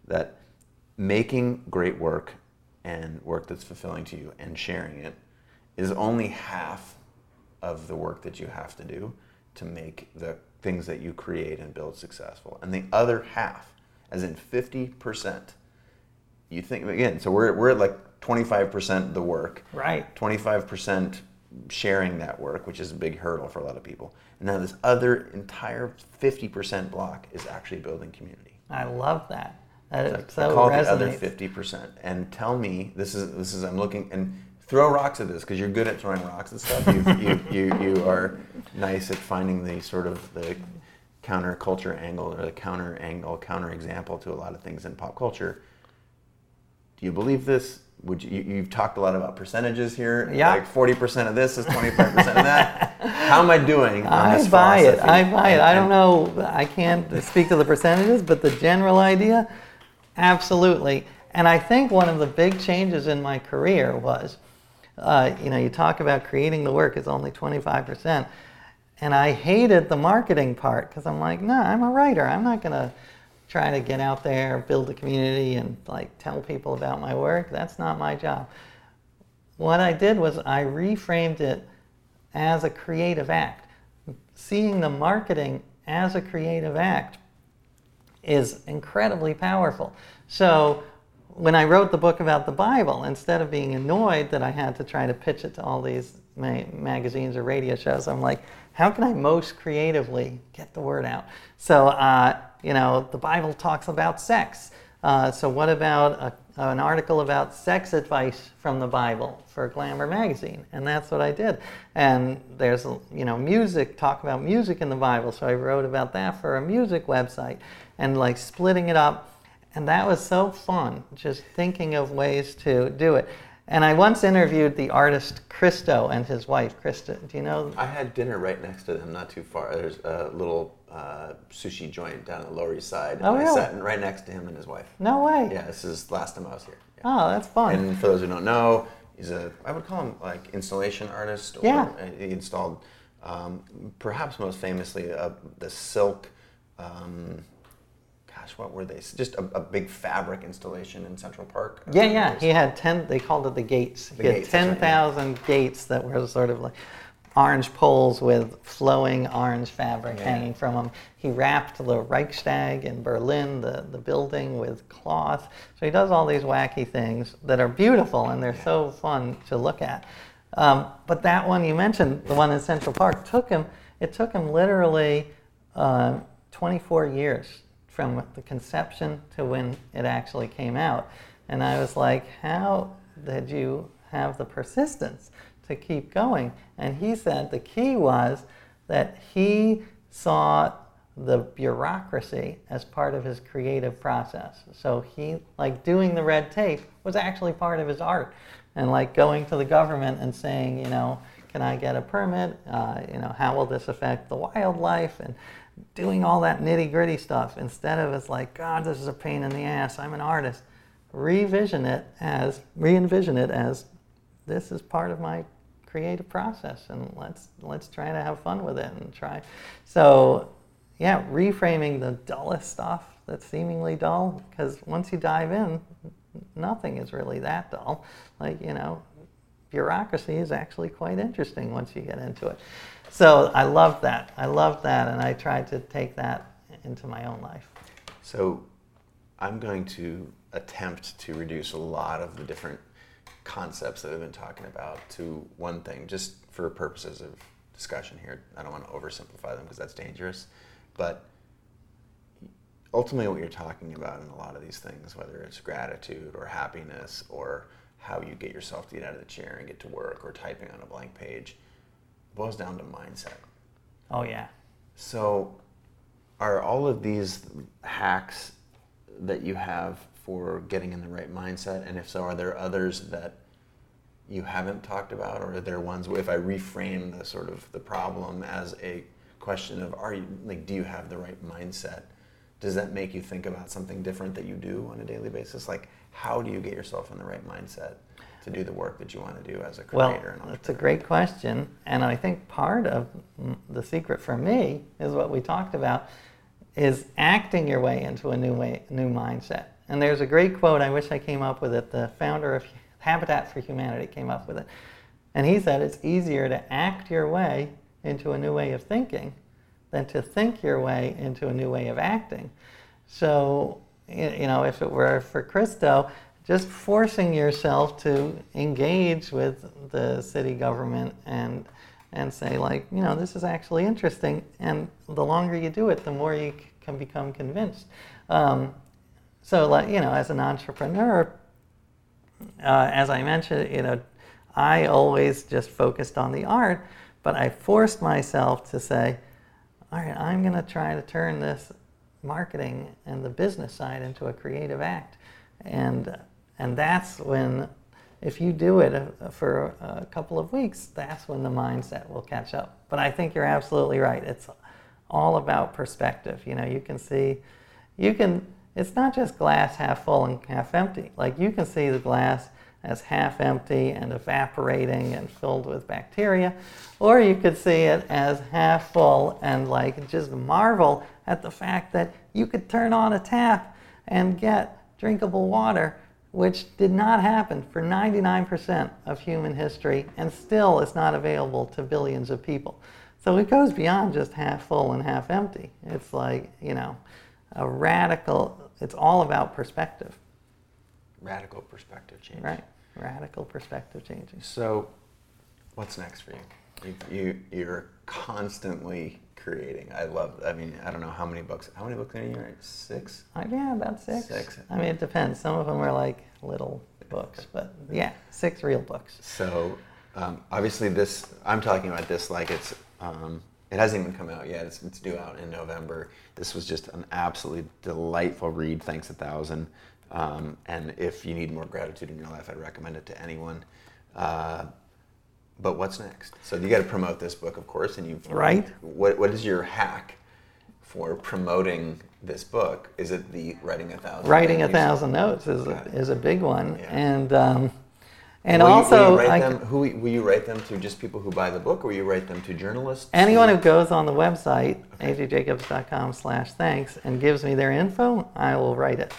that making great work and work that's fulfilling to you and sharing it is only half of the work that you have to do to make the things that you create and build successful. And the other half, as in 50%, you think, again, so we're, we're at like 25% the work. Right. 25% sharing that work, which is a big hurdle for a lot of people. And now this other entire 50% block is actually building community. I love that. That so, I call it the other 50%. And tell me, this is, this is, I'm looking, and throw rocks at this because you're good at throwing rocks and stuff. You, you, you, you are nice at finding the sort of the counterculture angle or the counter angle, counter example to a lot of things in pop culture. Do you believe this? Would you, you've talked a lot about percentages here. Yeah. Like 40% of this is 25% of that. How am I doing? I buy it. I buy it. I don't know. I can't speak to the percentages, but the general idea, absolutely. And I think one of the big changes in my career was uh, you know, you talk about creating the work is only 25%. And I hated the marketing part because I'm like, no, nah, I'm a writer. I'm not going to try to get out there, build a community, and like tell people about my work. That's not my job. what I did was I reframed it as a creative act. Seeing the marketing as a creative act is incredibly powerful. So when I wrote the book about the Bible, instead of being annoyed that I had to try to pitch it to all these ma- magazines or radio shows, I'm like, how can I most creatively get the word out? So, uh, you know, the Bible talks about sex. Uh, so, what about a, an article about sex advice from the Bible for Glamour magazine? And that's what I did. And there's, you know, music, talk about music in the Bible. So, I wrote about that for a music website and like splitting it up and that was so fun, just thinking of ways to do it. And I once interviewed the artist Christo and his wife, Krista. Do you know? I had dinner right next to them, not too far. There's a little uh, sushi joint down the Lower East Side. Oh, and really? I sat right next to him and his wife. No way. Yeah, this is the last time I was here. Yeah. Oh, that's fun. And for those who don't know, he's a, I would call him like installation artist. Or Yeah. He installed, um, perhaps most famously, uh, the silk, um, gosh, what were they? Just a, a big fabric installation in Central Park. yeah, yeah. He had 10, they called it the gates. The he had gates, that's right, yeah. 10,000 gates that were sort of like orange poles with flowing orange fabric Yeah. hanging from them. He wrapped the Reichstag in Berlin, the, the building, with cloth. So he does all these wacky things that are beautiful and they're so fun to look at. Um, but that one you mentioned, the one in Central Park, took him, it took him literally uh, 24 years from the conception to when it actually came out. And I was like, how did you have the persistence to keep going? And he said the key was that he saw the bureaucracy as part of his creative process. So he, like doing the red tape, was actually part of his art. And like going to the government and saying, you know, can I get a permit? Uh, you know, how will this affect the wildlife? And doing all that nitty gritty stuff instead of it's like, God, this is a pain in the ass. I'm an artist. Revision it as, re envision it as, this is part of my creative process, and let's let's try to have fun with it and try. So, yeah, reframing the dullest stuff that's seemingly dull, because once you dive in, nothing is really that dull. Like you know, bureaucracy is actually quite interesting once you get into it. So I love that. I love that, and I tried to take that into my own life. So I'm going to attempt to reduce a lot of the different concepts that we've been talking about to one thing, just for purposes of discussion here. I don't want to oversimplify them because that's dangerous. But ultimately, what you're talking about in a lot of these things, whether it's gratitude or happiness or how you get yourself to get out of the chair and get to work or typing on a blank page, boils down to mindset. Oh yeah. So, are all of these hacks that you have for getting in the right mindset? And if so, are there others that you haven't talked about, or are there ones? Where if I reframe the sort of the problem as a question of, are you like, do you have the right mindset? Does that make you think about something different that you do on a daily basis? Like, how do you get yourself in the right mindset to do the work that you want to do as a creator Well, that's a great question, and I think part of the secret for me is what we talked about, is acting your way into a new way, new mindset. And there's a great quote. I wish I came up with it. The founder of Habitat for Humanity came up with it, and he said it's easier to act your way into a new way of thinking than to think your way into a new way of acting. So, you know, if it were for Christo, just forcing yourself to engage with the city government and and say like, you know, this is actually interesting, and the longer you do it, the more you c- can become convinced. Um, so, like, you know, as an entrepreneur, uh, as I mentioned, you know, I always just focused on the art, but I forced myself to say, all right, I'm going to try to turn this marketing and the business side into a creative act. And, and that's when, if you do it uh, for a couple of weeks, that's when the mindset will catch up. But I think you're absolutely right. It's all about perspective. You know, you can see, you can, it's not just glass half full and half empty. Like you can see the glass as half empty and evaporating and filled with bacteria, or you could see it as half full and like just marvel at the fact that you could turn on a tap and get drinkable water which did not happen for 99% of human history and still is not available to billions of people. So it goes beyond just half full and half empty. It's like, you know, a radical, it's all about perspective. Radical perspective change. Right. Radical perspective changing. So, what's next for you? You, you you're constantly creating. I love. I mean, I don't know how many books. How many books are you write? Six. Uh, yeah, about six. Six. I mean, it depends. Some of them are like little books, but yeah, six real books. So, um, obviously, this I'm talking about this like it's. Um, it hasn't even come out yet. It's, it's due out in November. This was just an absolutely delightful read. Thanks a thousand. Um, and if you need more gratitude in your life, I'd recommend it to anyone. Uh, but what's next? So you got to promote this book, of course, and you've right. What What is your hack for promoting this book? Is it the writing a thousand? Writing a thousand notes is a, is a big one, yeah. and um, and will also you, will you I, them, who will you write them to? Just people who buy the book, or will you write them to journalists? Anyone who goes on the website okay. ajjacobs.com/thanks and gives me their info, I will write it.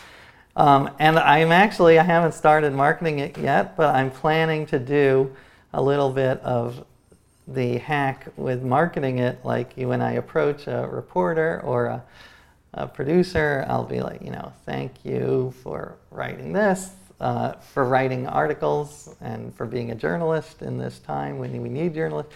Um, and I'm actually I haven't started marketing it yet, but I'm planning to do a little bit of the hack with marketing it, like when I approach a reporter or a, a producer, I'll be like, you know, thank you for writing this, uh, for writing articles, and for being a journalist in this time when we need journalists.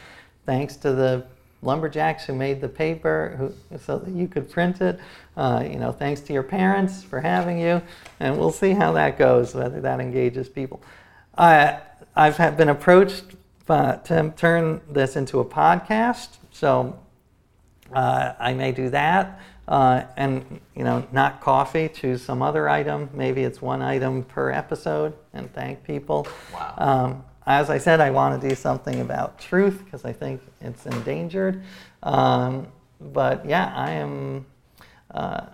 Thanks to the lumberjacks who made the paper who, so that you could print it. Uh, you know, thanks to your parents for having you, and we'll see how that goes, whether that engages people. Uh, I've been approached uh, to turn this into a podcast, so uh, I may do that. Uh, and you know, not coffee. Choose some other item. Maybe it's one item per episode, and thank people. Wow. Um, as I said, I want to do something about truth because I think it's endangered. Um, but yeah, I am. Uh,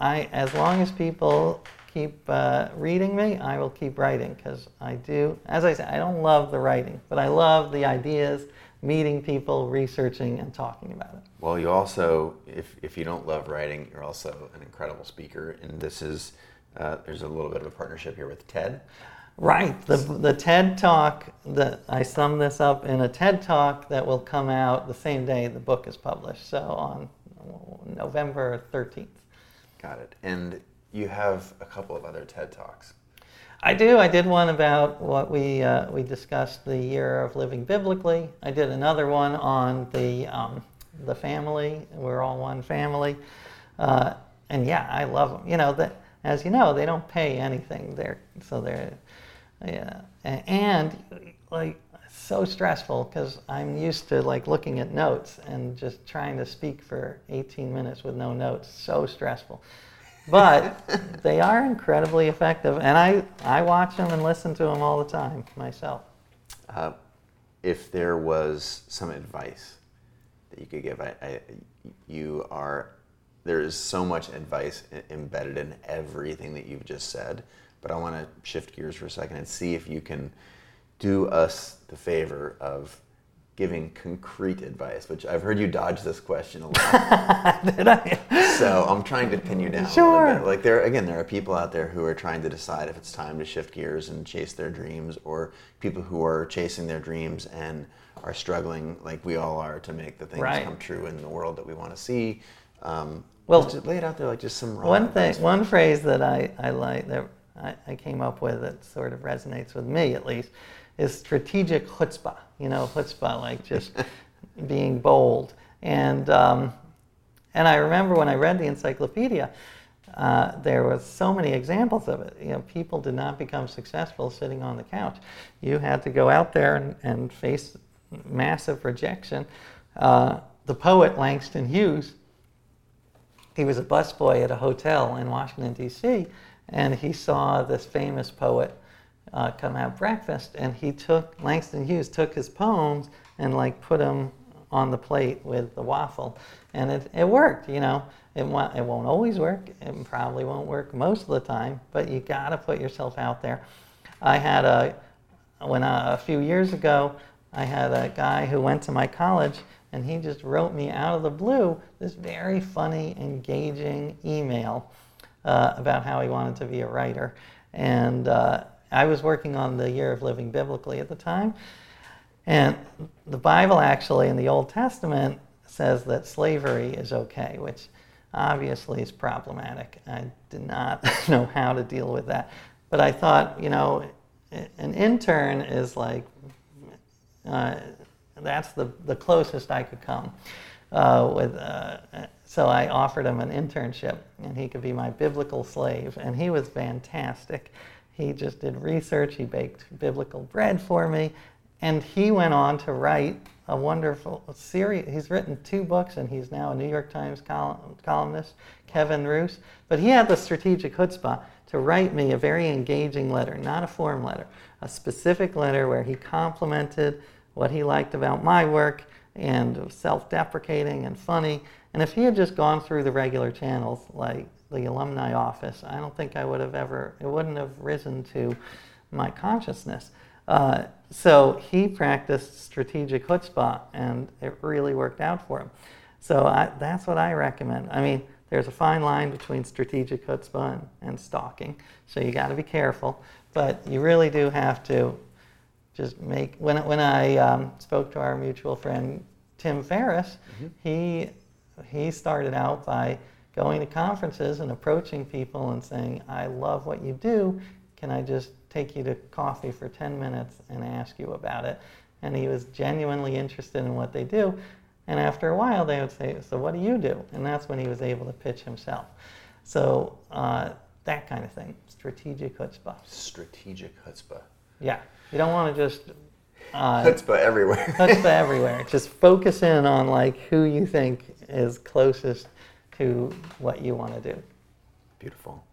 I as long as people keep uh, reading me, I will keep writing because I do. As I said, I don't love the writing, but I love the ideas, meeting people, researching, and talking about it. Well, you also, if if you don't love writing, you're also an incredible speaker, and this is. Uh, there's a little bit of a partnership here with TED. Right. The, the TED Talk, that I sum this up in a TED Talk that will come out the same day the book is published, so on November 13th. Got it. And you have a couple of other TED Talks. I do. I did one about what we, uh, we discussed the year of living biblically. I did another one on the, um, the family. We're all one family. Uh, and yeah, I love them. You know, that, as you know, they don't pay anything there. So they're yeah, and like so stressful because I'm used to like looking at notes and just trying to speak for 18 minutes with no notes. So stressful. But they are incredibly effective, and I, I watch them and listen to them all the time myself. Uh, if there was some advice that you could give, I, I, you are there is so much advice embedded in everything that you've just said but I want to shift gears for a second and see if you can do us the favor of giving concrete advice, which I've heard you dodge this question a lot. Did I? so I'm trying to pin you down sure. Like there, again, there are people out there who are trying to decide if it's time to shift gears and chase their dreams, or people who are chasing their dreams and are struggling, like we all are, to make the things right. come true in the world that we want to see. Um, well, just lay it out there like just some one thing, one phrase that I, I like that I, I came up with that sort of resonates with me at least is strategic chutzpah. You know, chutzpah, like just being bold. And, um, and I remember when I read the encyclopedia, uh, there was so many examples of it. You know, people did not become successful sitting on the couch. You had to go out there and, and face massive rejection. Uh, the poet Langston Hughes, he was a busboy at a hotel in Washington, D.C., and he saw this famous poet uh, come have breakfast, and he took Langston Hughes took his poems and like put them on the plate with the waffle, and it, it worked. You know, it won't, it won't always work. It probably won't work most of the time, but you got to put yourself out there. I had a when I, a few years ago, I had a guy who went to my college, and he just wrote me out of the blue this very funny, engaging email uh, about how he wanted to be a writer. And uh, I was working on the year of living biblically at the time. And the Bible actually in the Old Testament says that slavery is okay, which obviously is problematic. I did not know how to deal with that. But I thought, you know, an intern is like, uh, that's the, the closest I could come. Uh, with, uh, so I offered him an internship, and he could be my biblical slave. And he was fantastic. He just did research, he baked biblical bread for me, and he went on to write a wonderful series. He's written two books, and he's now a New York Times columnist, Kevin Roose. But he had the strategic chutzpah to write me a very engaging letter, not a form letter, a specific letter where he complimented what he liked about my work and self deprecating and funny. And if he had just gone through the regular channels like the alumni office, I don't think I would have ever, it wouldn't have risen to my consciousness. Uh, so he practiced strategic chutzpah, and it really worked out for him. So I, that's what I recommend. I mean, there's a fine line between strategic chutzpah and, and stalking, so you got to be careful. But you really do have to just make. When when I um, spoke to our mutual friend Tim Ferriss, mm-hmm. he he started out by going to conferences and approaching people and saying, "I love what you do. Can I just take you to coffee for 10 minutes and ask you about it?" And he was genuinely interested in what they do. And after a while, they would say, So what do you do? And that's when he was able to pitch himself. So uh, that kind of thing, strategic chutzpah. Strategic chutzpah. Yeah. You don't want to just. Uh, chutzpah everywhere. chutzpah everywhere. Just focus in on like who you think is closest to what you want to do. Beautiful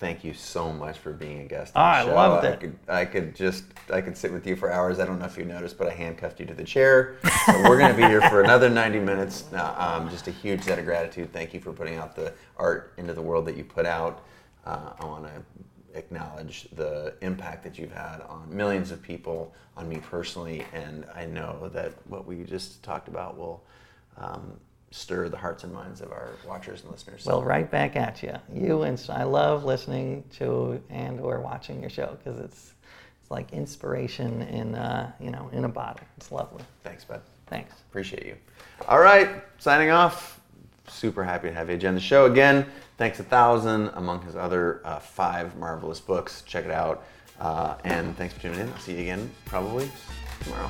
thank you so much for being a guest. Oh, I loved it. I could, I could just, I could sit with you for hours. I don't know if you noticed, but I handcuffed you to the chair. So we're going to be here for another 90 minutes. Um, just a huge set of gratitude. Thank you for putting out the art into the world that you put out. Uh, I want to acknowledge the impact that you've had on millions of people, on me personally, and I know that what we just talked about will um, stir the hearts and minds of our watchers and listeners. Well, right back at you. You and I love listening to and or watching your show because it's it's like inspiration in uh, you know in a bottle. It's lovely. Thanks, bud. Thanks. Appreciate you. All right, signing off. Super happy to have you on the show again. Thanks a thousand among his other uh, five marvelous books. Check it out. Uh, and thanks for tuning in. I'll see you again probably tomorrow.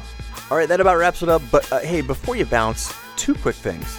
All right, that about wraps it up. But uh, hey, before you bounce, two quick things.